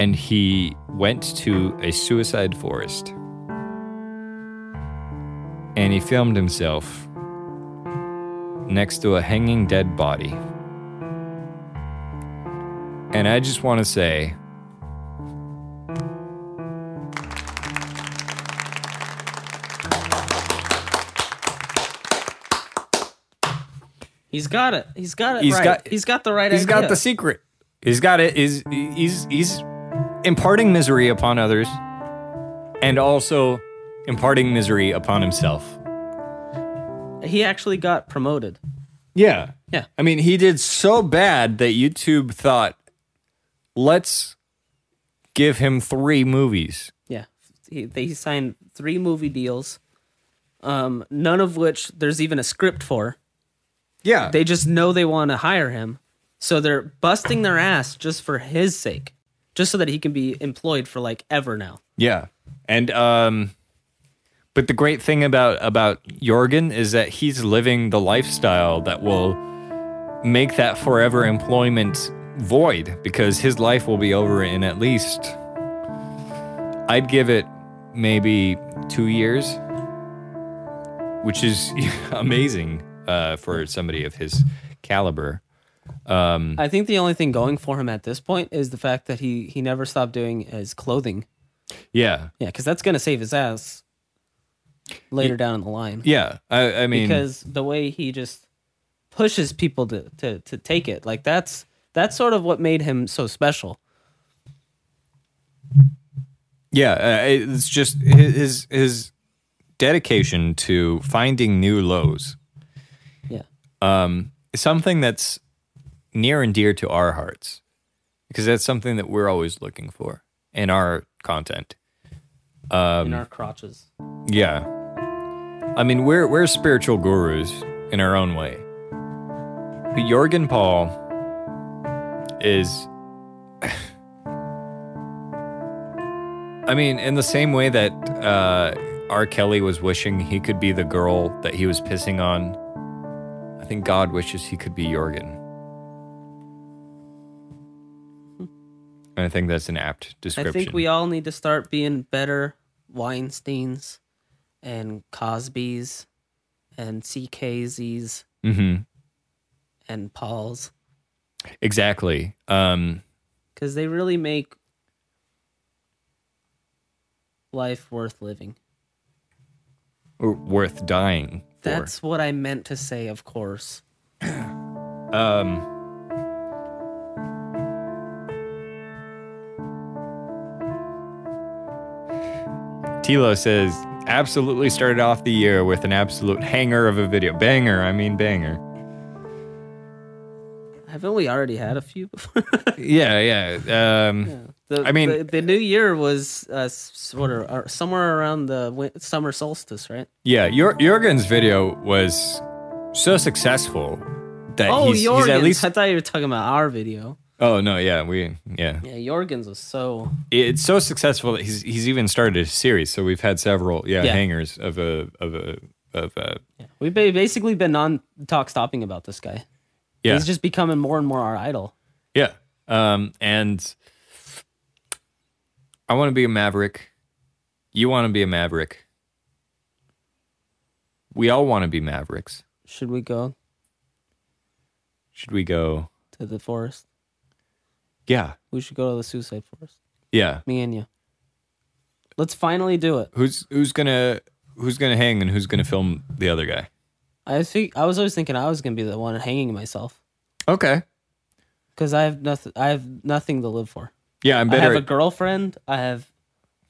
and he went to a suicide forest. And he filmed himself next to a hanging dead body. And I just want to say, He's got it. He's got it He's right. got- he's got the right He's got the secret. He's got it. He's he's he's imparting misery upon others, and also imparting misery upon himself. He actually got promoted. Yeah, Yeah. I mean, he did so bad that YouTube thought, let's give him three movies. Yeah. He, they signed three movie deals um, none of which there's even a script for. Yeah. They just know they want to hire him, so they're busting their ass just for his sake, just so that he can be employed for like ever now. Yeah. And um but the great thing about about Jorgen is that he's living the lifestyle that will make that forever employment void because his life will be over in at least I'd give it maybe 2 years which is amazing uh for somebody of his caliber. Um, I think the only thing going for him at this point is the fact that he he never stopped doing his clothing. Yeah. Yeah, because that's gonna save his ass later down in the line. Yeah. I I mean because the way he just pushes people to, to to take it like that's that's sort of what made him so special Yeah, uh, it's just his his- his dedication to finding new lows. Um, something that's near and dear to our hearts because that's something that we're always looking for in our content. Um, in our crotches Yeah, I mean we're we're spiritual gurus in our own way. But Jorgen Paul is. I mean, in the same way that uh, R. Kelly was wishing he could be the girl that he was pissing on, think God wishes he could be Jorgen. And I think that's an apt description. i think we all need to start being better weinsteins and cosbys and ckz's hmm and pauls Exactly. Um, because they really make life worth living or worth dying for. that's what i meant to say of course Um, Tilo says, absolutely started off the year with an absolute hanger of a video. Banger, I mean banger. haven't we already had a few before Yeah, yeah. Um, The, I mean- the, the new year was uh, sort of uh, somewhere around the summer solstice, right? yeah, Jor- Jorgen's video was so successful that Oh, he's, Jorgens. he's at least. I thought you were talking about our video. Oh no, yeah, we yeah. Yeah, Jorgens was so. It's so successful that he's he's even started a series. So we've had several yeah, Yeah. hangers of a of a of a We've basically been non talk stopping about this guy. yeah He's just becoming more and more our idol. Yeah. Um, and I want to be a maverick. You want to be a maverick. We all want to be mavericks. Should we go Should we go? to the forest? Yeah. We should go to the suicide forest. Yeah. Me and you. Let's finally do it. Who's who's gonna who's gonna hang and who's gonna film the other guy? I think I was always thinking I was gonna be the one hanging myself Okay. because I have nothing. I have nothing to live for. Yeah, I'm better. I have better. a girlfriend. I have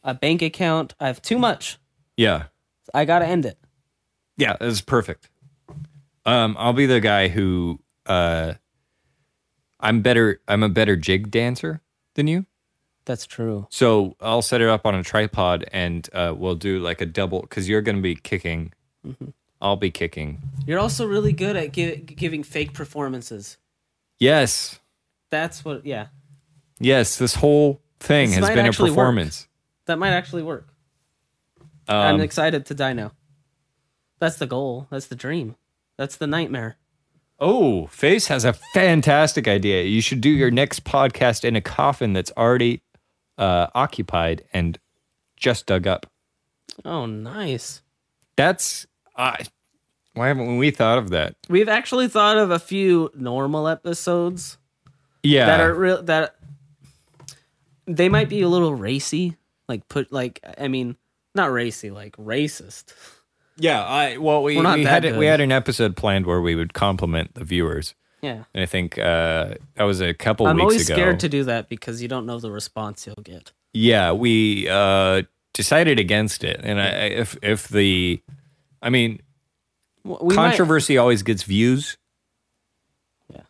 a bank account. I have too much. yeah. I gotta end it. Yeah, it's perfect. Um, I'll be the guy who uh I'm better I'm a better jig dancer than you. That's true. So I'll set it up on a tripod and uh, we'll do like a double because you're going to be kicking. I'll be kicking. You're also really good at gi- giving fake performances. Yes. That's what. Yeah, Yes. This whole thing This has been a actually work. performance. that might actually work. I'm Um, excited to die now. That's the goal. That's the dream. That's the nightmare. oh, Face has a fantastic idea. You should do your next podcast in a coffin that's already uh, occupied and just dug up. Oh, nice. That's. I why haven't we thought of that? We've actually thought of a few normal episodes Yeah. that are real. That they might be a little racy. Like put like I mean, not racy, like racist. yeah. I well, we, We're not we that had it, we had an episode planned where we would compliment the viewers. Yeah. And I think uh, that was a couple I'm weeks always ago. scared to do that because you don't know the response you'll get. yeah, we uh, decided against it, and I, if if the, I mean, We might- controversy always gets views. Yeah.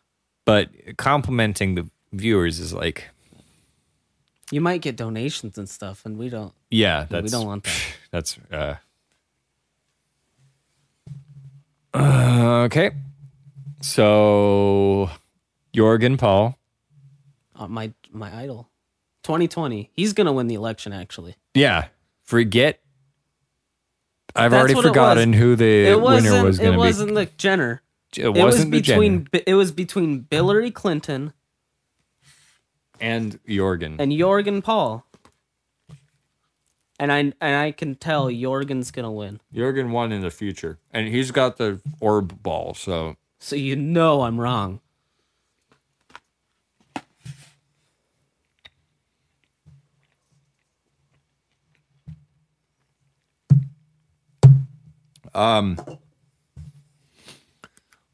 But complimenting the viewers is like, you might get donations and stuff, and we don't. yeah, that's we don't want that. That's uh, Okay. So Jorgen Paul. Uh, my my idol. 2020. He's gonna win the election. Actually, Yeah. Forget. I've That's already forgotten who the it wasn't. winner was it wasn't the Jenner. be. It It was wasn't the between. Jenner Bi- It was between Hillary Clinton and Jorgen. and Jorgen Paul. And I and I can tell Jorgen's gonna win. Jorgen won in the future, and he's got the orb ball. So So you know I'm wrong. Um,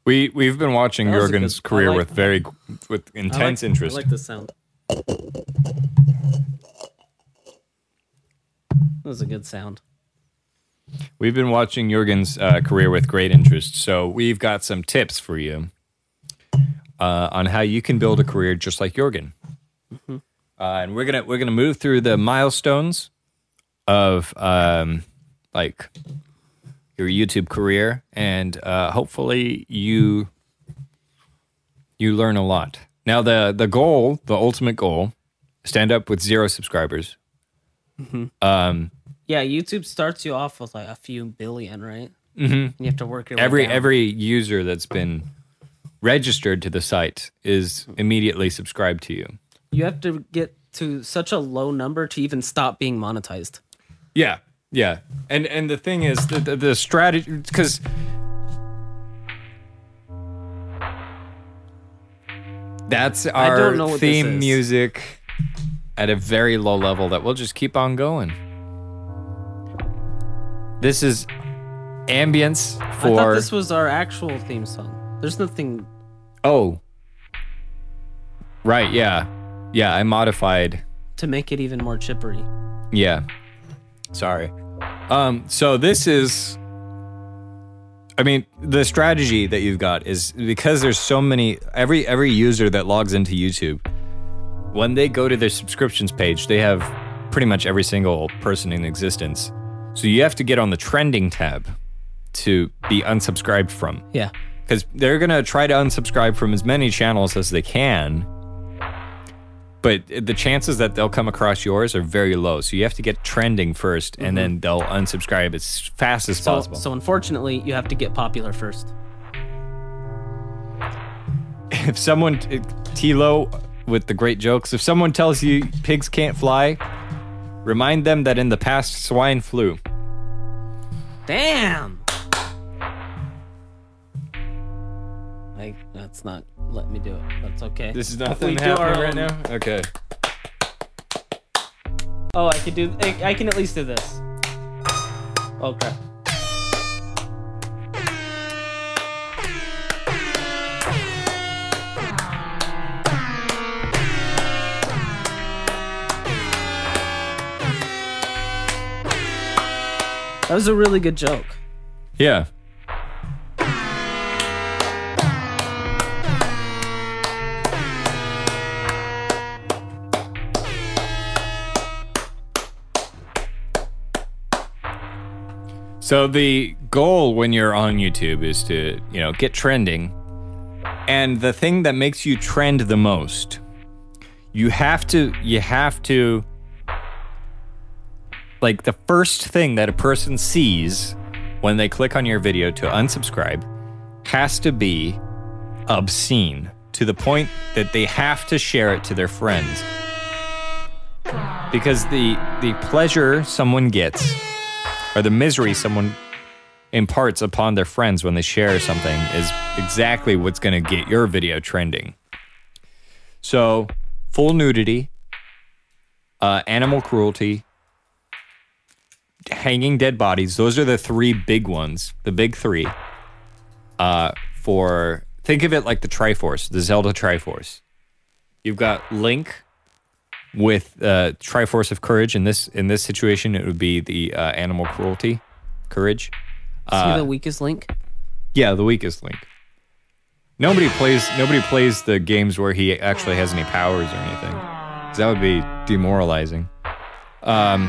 we we've been watching That was a Jorgen's good- career like- with very with I intense like, interest. I like this sound. That was a good sound. We've been watching Jurgen's uh, career with great interest, so we've got some tips for you uh, on how you can build a career just like Jorgen. Mm-hmm. Uh, and we're gonna we're gonna move through the milestones of um, like your YouTube career, and uh, hopefully you you learn a lot. Now the the goal, the ultimate goal, stand up with zero subscribers. Um, Yeah, YouTube starts you off with like a few billion, right? Mm-hmm. You have to work your way every every user that's been registered to the site is immediately subscribed to you. You have to get to such a low number to even stop being monetized. Yeah, yeah, and and the thing is the the, the strategy because. That's our don't know what theme music at a very low level that we'll just keep on going. This is ambience for. I thought this was our actual theme song. There's nothing. Oh. Right, yeah. Yeah, I modified. to make it even more chippery. Yeah. Sorry. Um so this is I mean, the strategy that you've got is because there's so many every every user that logs into YouTube when they go to their subscriptions page, they have pretty much every single person in existence. So you have to get on the trending tab to be unsubscribed from. Yeah. because they're gonna try to unsubscribe from as many channels as they can. But the chances that they'll come across yours are very low. So you have to get trending 1st and then mm-hmm. they'll unsubscribe as fast as So, possible. so unfortunately, you have to get popular first. if someone, Tilo with the great jokes, if someone tells you pigs can't fly, remind them that in the past swine flew. Damn. Like that's not let me do it. That's okay. This is nothing do happening right now. Okay. Oh, I can do. I, I can at least do this. Okay. That was a really good joke. Yeah. So the goal when you're on YouTube is to, you know, get trending. And the thing that makes you trend the most, you have to you have to like the first thing that a person sees when they click on your video to unsubscribe has to be obscene to the point that they have to share it to their friends. Because the the pleasure someone gets or the misery someone imparts upon their friends when they share something is exactly what's going to get your video trending. So, full nudity, uh, animal cruelty, hanging dead bodies. Those are the three big ones, the big three. Uh, for think of it like the Triforce, the Zelda Triforce. You've got Link with uh, Triforce of Courage. In this in this situation, it would be the uh, animal cruelty, courage. Is he the weakest link? Yeah, the weakest Link. Nobody plays. Nobody plays the games where he actually has any powers or anything. 'Cause that would be demoralizing. Um,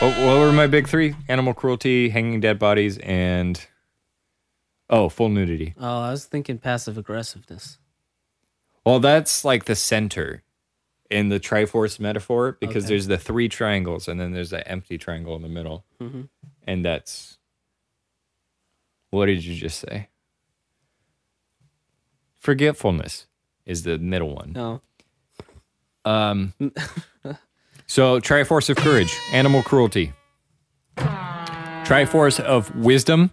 what, what were my big three? Animal cruelty, hanging dead bodies, and Oh, full nudity. Oh, I was thinking passive aggressiveness. Well, that's like the center in the Triforce metaphor because Okay. there's the three triangles and then there's that empty triangle in the middle. Mm-hmm. And that's. What did you just say? Forgetfulness is the middle one. No. Um, so, Triforce of Courage, Animal Cruelty. Triforce of Wisdom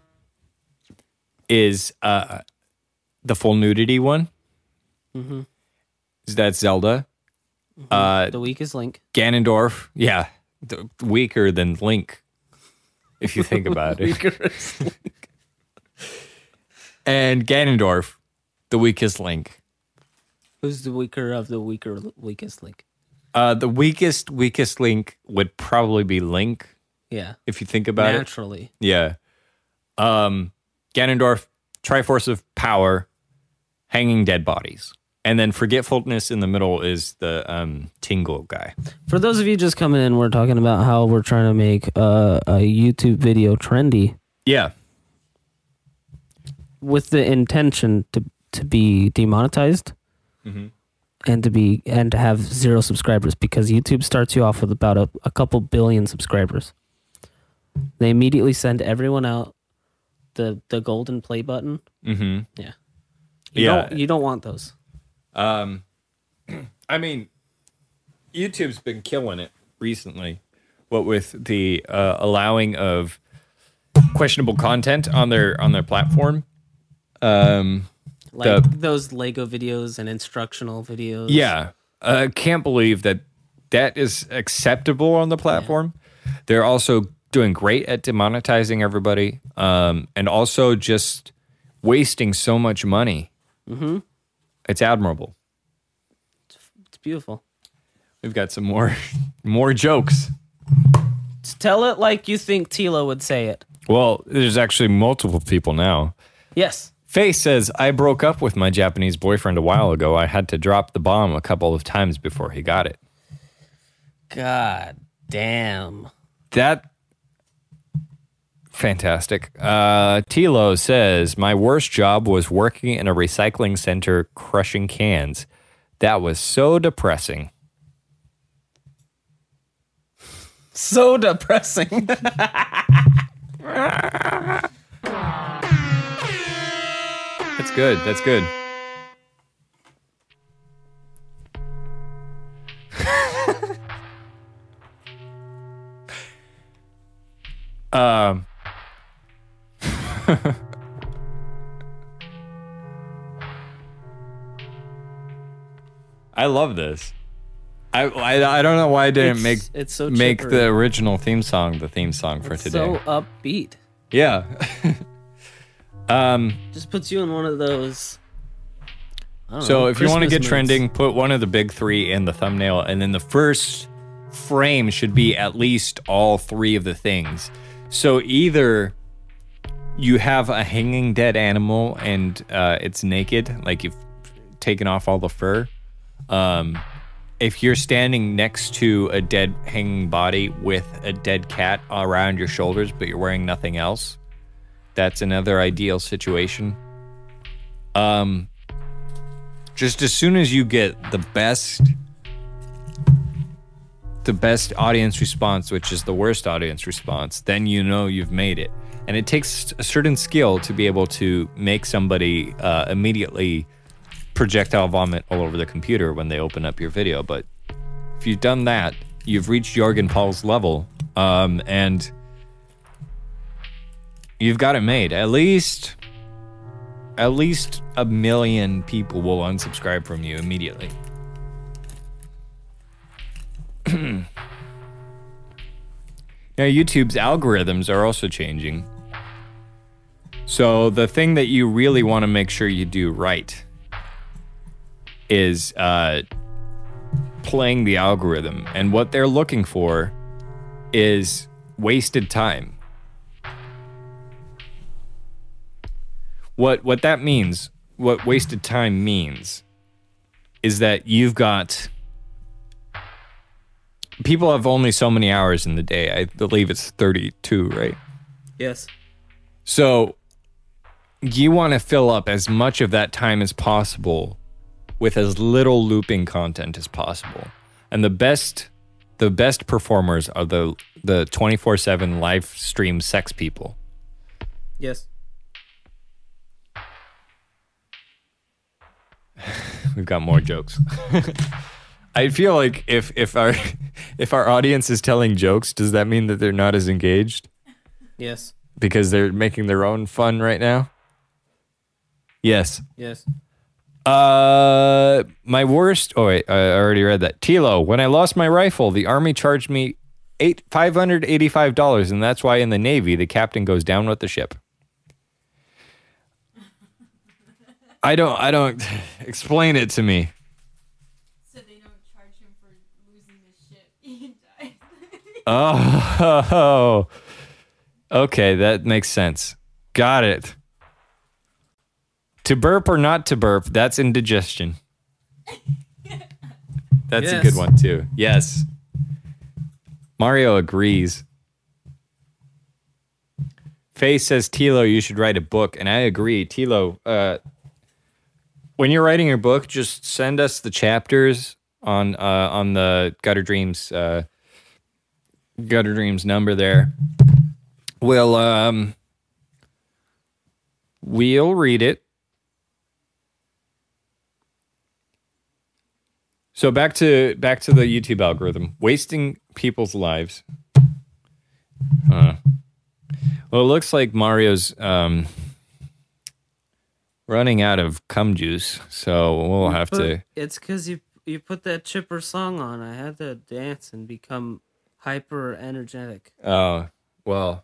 is uh, the full nudity one. Mm-hmm. That's Zelda. Uh, The weakest link. Ganondorf, yeah, the, weaker than Link, if you think about it. and Ganondorf, the weakest Link. Who's the weaker of the weaker weakest link? Uh, the weakest, weakest Link would probably be Link, Yeah. if you think about it. Naturally. Yeah. Um, Ganondorf, Triforce of Power, Hanging Dead Bodies. And then Forgetfulness in the middle is the um, Tingle guy. For those of you just coming in, we're talking about how we're trying to make uh, a YouTube video trendy Yeah. with the intention to to be demonetized and to be and to have zero subscribers because YouTube starts you off with about a, a couple billion subscribers. They immediately send everyone out the the golden play button. Mm-hmm. Yeah. You Yeah. Don't, you don't want those. Um, I mean, YouTube's been killing it recently. What with the uh, allowing of questionable content on their on their platform. Um, Like The- those Lego videos and instructional videos. yeah, I can't believe that that is acceptable on the platform. They're also doing great at demonetizing everybody, um, and also just wasting so much money. Mm-hmm. It's admirable. It's beautiful. We've got some more more jokes. Tell it like you think Tila would say it. Well, there's actually multiple people now. Yes. Faye says, I broke up with my Japanese boyfriend a while ago. I had to drop the bomb a couple of times before he got it. God damn. That fantastic. Uh Tilo says, My worst job was working in a recycling center crushing cans. That was so depressing. So depressing. That's good. That's good. um I love this. I, I I don't know why I didn't It's- make it's so make the original theme song the theme song for today. so upbeat. yeah. um Just puts you in one of those. I don't So know, if you want to get trending, put one of the big three in the thumbnail, and then the first frame should be at least all three of the things. So either you have a hanging dead animal and uh, it's naked, like you've taken off all the fur. Um, if you're standing next to a dead hanging body with a dead cat around your shoulders, but you're wearing nothing else, that's another ideal situation. Um, just as soon as you get the best the best audience response which is the worst audience response then you know you've made it and it takes a certain skill to be able to make somebody uh, immediately projectile vomit all over the computer when they open up your video but if you've done that you've reached jorgen paul's level um, and you've got it made at least at least a million people will unsubscribe from you immediately. now, YouTube's algorithms are also changing. So, the thing that you really want to make sure you do right is uh, playing the algorithm. And what they're looking for is wasted time. what what that means, what wasted time means, is that you've got people have only so many hours in the day. I believe it's 32, right? Yes. So you want to fill up as much of that time as possible with as little looping content as possible. And the best the best performers are the the 24/7 live stream sex people. Yes. We've got more jokes. I feel like if if our if our audience is telling jokes, does that mean that they're not as engaged Yes. because they're making their own fun right now? Yes. Yes. Uh, my worst. Oh wait, I already read that. Tilo, when I lost my rifle, the army charged me eight five hundred eighty five dollars, and that's why in the navy the captain goes down with the ship. I don't. I don't. Explain it to me. So they don't charge him for losing the ship. He dies. Oh, okay, that makes sense. Got it. To burp or not to burp, that's indigestion. That's a good one too. Yes. Mario agrees. Faye says, Tilo, you should write a book. And I agree. Tilo, uh, when you're writing your book, just send us the chapters on uh, on the Gutter Dreams uh, Gutter Dreams number there. We'll um we'll read it. So back to back to the YouTube algorithm, wasting people's lives. Uh, well, it looks like Mario's um, running out of cum juice, so we'll have to. It's because you you put that chipper song on. I had to dance and become hyper energetic. Oh, well.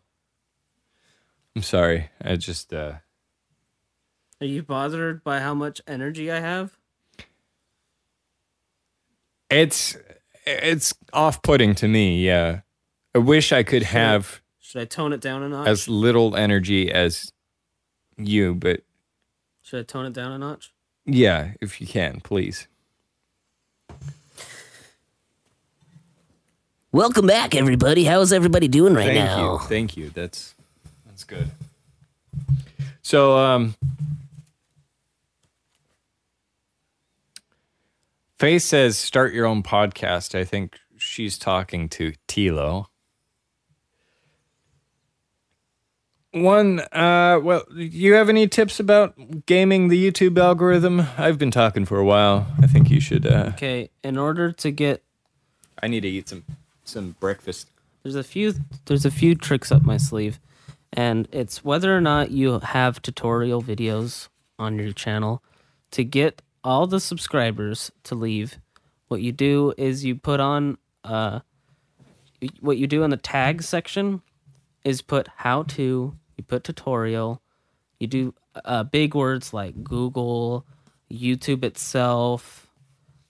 I'm sorry. I just uh Are you bothered by how much energy I have? It's it's off-putting to me, yeah. I wish I could have Should I tone it down a notch? as little energy as you, but Should I tone it down a notch? yeah, if you can, please. Welcome back, everybody. How's everybody doing right now? Thank now? you. Thank you. That's that's good. So um Faye says start your own podcast. I think she's talking to Tilo. One uh well, you have any tips about gaming the YouTube algorithm? I've been talking for a while. I think you should uh Okay, in order to get I need to eat some some breakfast. there's a few there's a few tricks up my sleeve and it's whether or not you have tutorial videos on your channel to get all the subscribers to leave what you do is you put on uh what you do in the tag section is put how to you put tutorial you do uh, big words like google youtube itself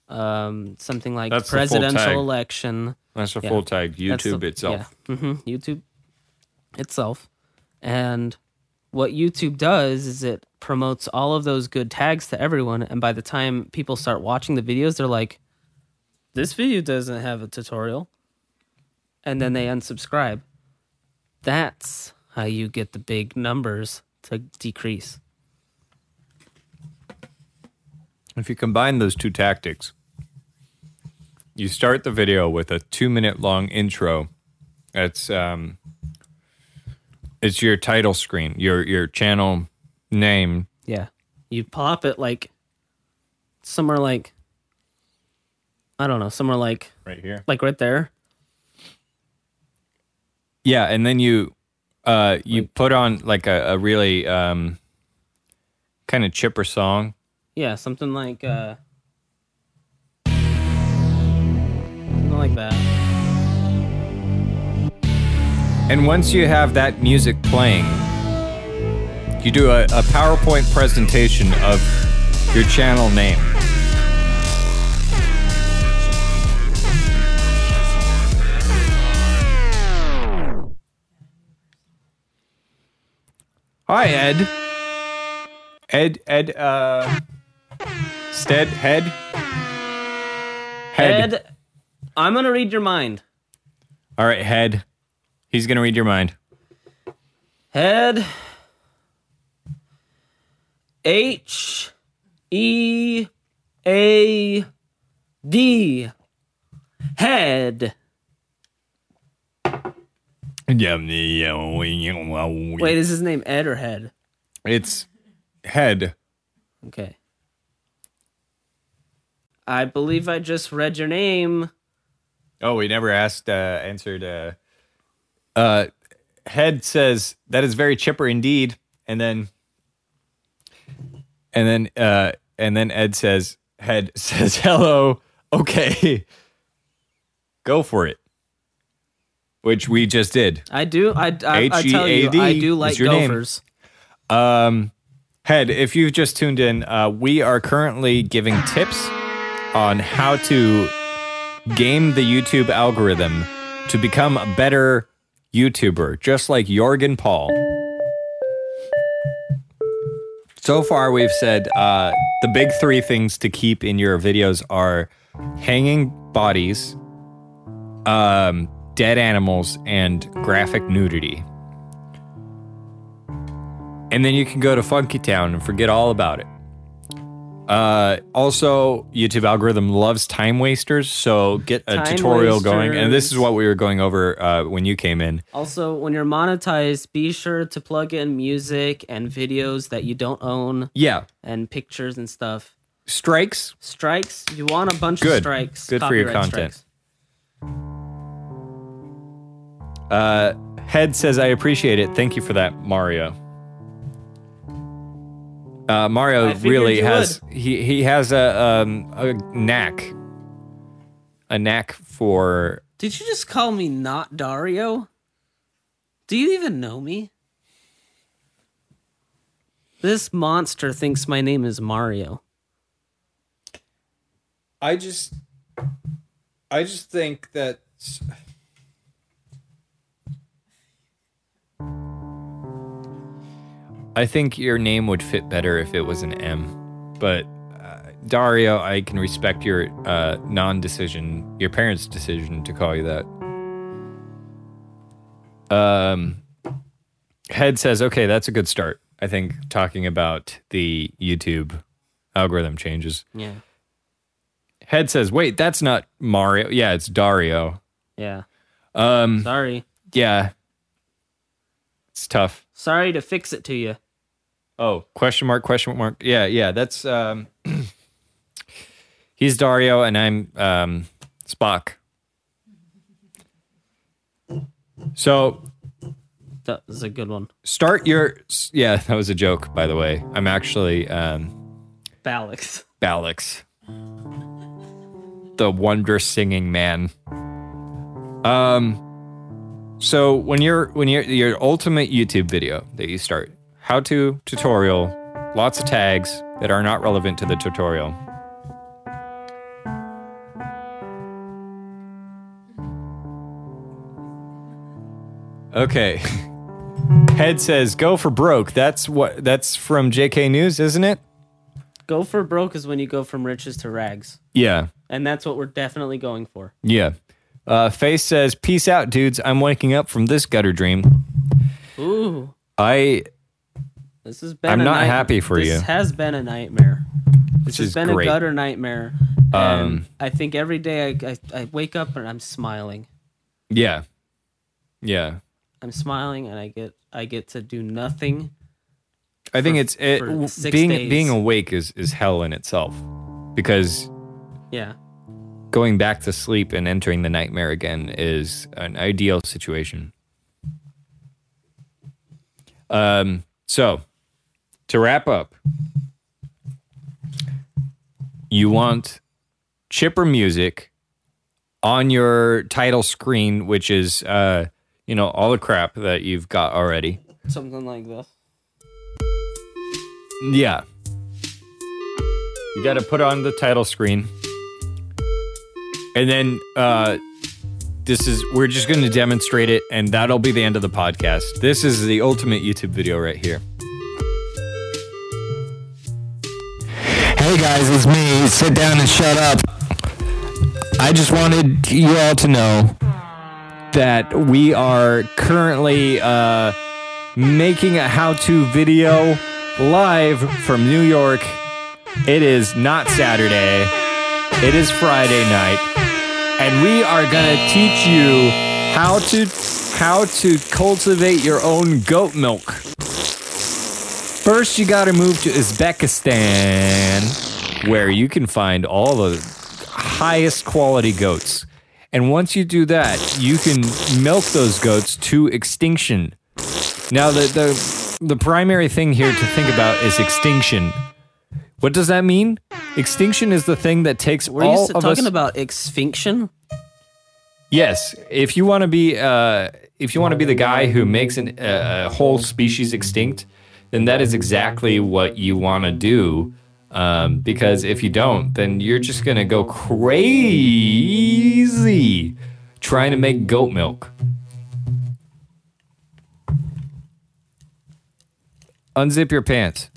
um, something like That's the full presidential tag. election That's a Yeah. full tag that's YouTube the- itself. Yeah. hmm YouTube itself. And what YouTube does is it promotes all of those good tags to everyone. And by the time people start watching the videos, they're like, this video doesn't have a tutorial. And then they unsubscribe. That's how you get the big numbers to decrease. If you combine those two tactics, you start the video with a two minute long intro. That's um, it's your title screen, your your channel name. Yeah. You pop it like somewhere like, I don't know, somewhere like, Right here. like right there. Yeah, and then you uh you put on like a, a really um kind of chipper song. Yeah, something like uh something like that. And once you have that music playing, you do a, a PowerPoint presentation of your channel name. Hi, Ed. Ed, Ed, uh, Stead, Head. Head. Ed, I'm gonna read your mind. All right, Head. He's gonna read your mind. Head, H E A D. Head. Wait, is his name Ed or Head? It's head. Okay. I believe I just read your name. Oh, we never asked, uh, answered. Uh, uh, head says that is very chipper indeed, and then, and then, uh, and then Ed says, head says hello. Okay, go for it. Which we just did. I do. I, I, I tell you, I do like your name. Um, Head, if you've just tuned in, uh, we are currently giving tips on how to game the YouTube algorithm to become a better YouTuber, just like Jorgen Paul. So far, we've said uh, the big three things to keep in your videos are hanging bodies, um, dead animals, and graphic nudity. And then you can go to Funky Town and forget all about it. Uh, also, YouTube algorithm loves time wasters, so get a Time tutorial going. And this is what we were going over uh, when you came in. Also, when you're monetized, be sure to plug in music and videos that you don't own Yeah, and pictures and stuff. strikes. Strikes, you want a bunch Good. of strikes. Good for your content. strikes. Uh, Head says, I appreciate it. Thank you for that, Mario. Uh, Mario really you has he he has a um a knack a knack for Did you just call me not Dario? Do you even know me? This monster thinks my name is Mario. I just I just think that I think your name would fit better if it was an M. But uh, Dario, I can respect your uh, non-decision, your parents' decision to call you that. Um Head says, "Okay, that's a good start." I think talking about the YouTube algorithm changes. Yeah. Head says, "Wait, that's not Mario. Yeah, it's Dario. Yeah. Um, Sorry. yeah, it's tough. Sorry to fix it to you. Oh, question mark? Question mark? Yeah, yeah. That's um, he's Dario, and I'm um Spock. So That was a good one. start your yeah. That was a joke, by the way. I'm actually um Balix. Balix, the wondrous singing man. Um, so when you're when you're your ultimate YouTube video that you start, how to tutorial, lots of tags that are not relevant to the tutorial. Okay. Head says go for broke. That's what that's from JK News, isn't it? Go for broke is when you go from riches to rags. Yeah. And that's what we're definitely going for. Yeah. Uh, Faye says, "Peace out, dudes. I'm waking up from this gutter dream. Ooh. I This has been I'm a not night- happy for this you. has been a nightmare. Which This has been great. a gutter nightmare. And Um, I think every day I, I, I wake up and I'm smiling. yeah, yeah. I'm smiling and I get I get to do nothing. I think For- it's it, for w- six being days. being awake is is hell in itself because Yeah. going back to sleep and entering the nightmare again is an ideal situation. Um. So to wrap up, you want chipper music on your title screen, which is uh, you know, all the crap that you've got already. Something like this. Yeah. You got to put on the title screen. And then uh this is we're just going to demonstrate it and that'll be the end of the podcast. This is the ultimate YouTube video right here. Guys, it's me. Sit down and shut up. I just wanted you all to know that we are currently uh making a how-to video live from New York. It is not Saturday, it is Friday night, and we are going to teach you how to how to cultivate your own goat milk. First, you got to move to Uzbekistan, where you can find all the highest quality goats. And once you do that, you can milk those goats to extinction. Now, the, the, the primary thing here to think about is extinction. What does that mean? Extinction is the thing that takes Were all you of talking us. about extinction? Yes, if you want to be, uh, if you want to be the guy who makes an, uh, a whole species extinct, then that is exactly what you want to do. Um, because if you don't, then you're just gonna go crazy trying to make goat milk. Unzip your pants.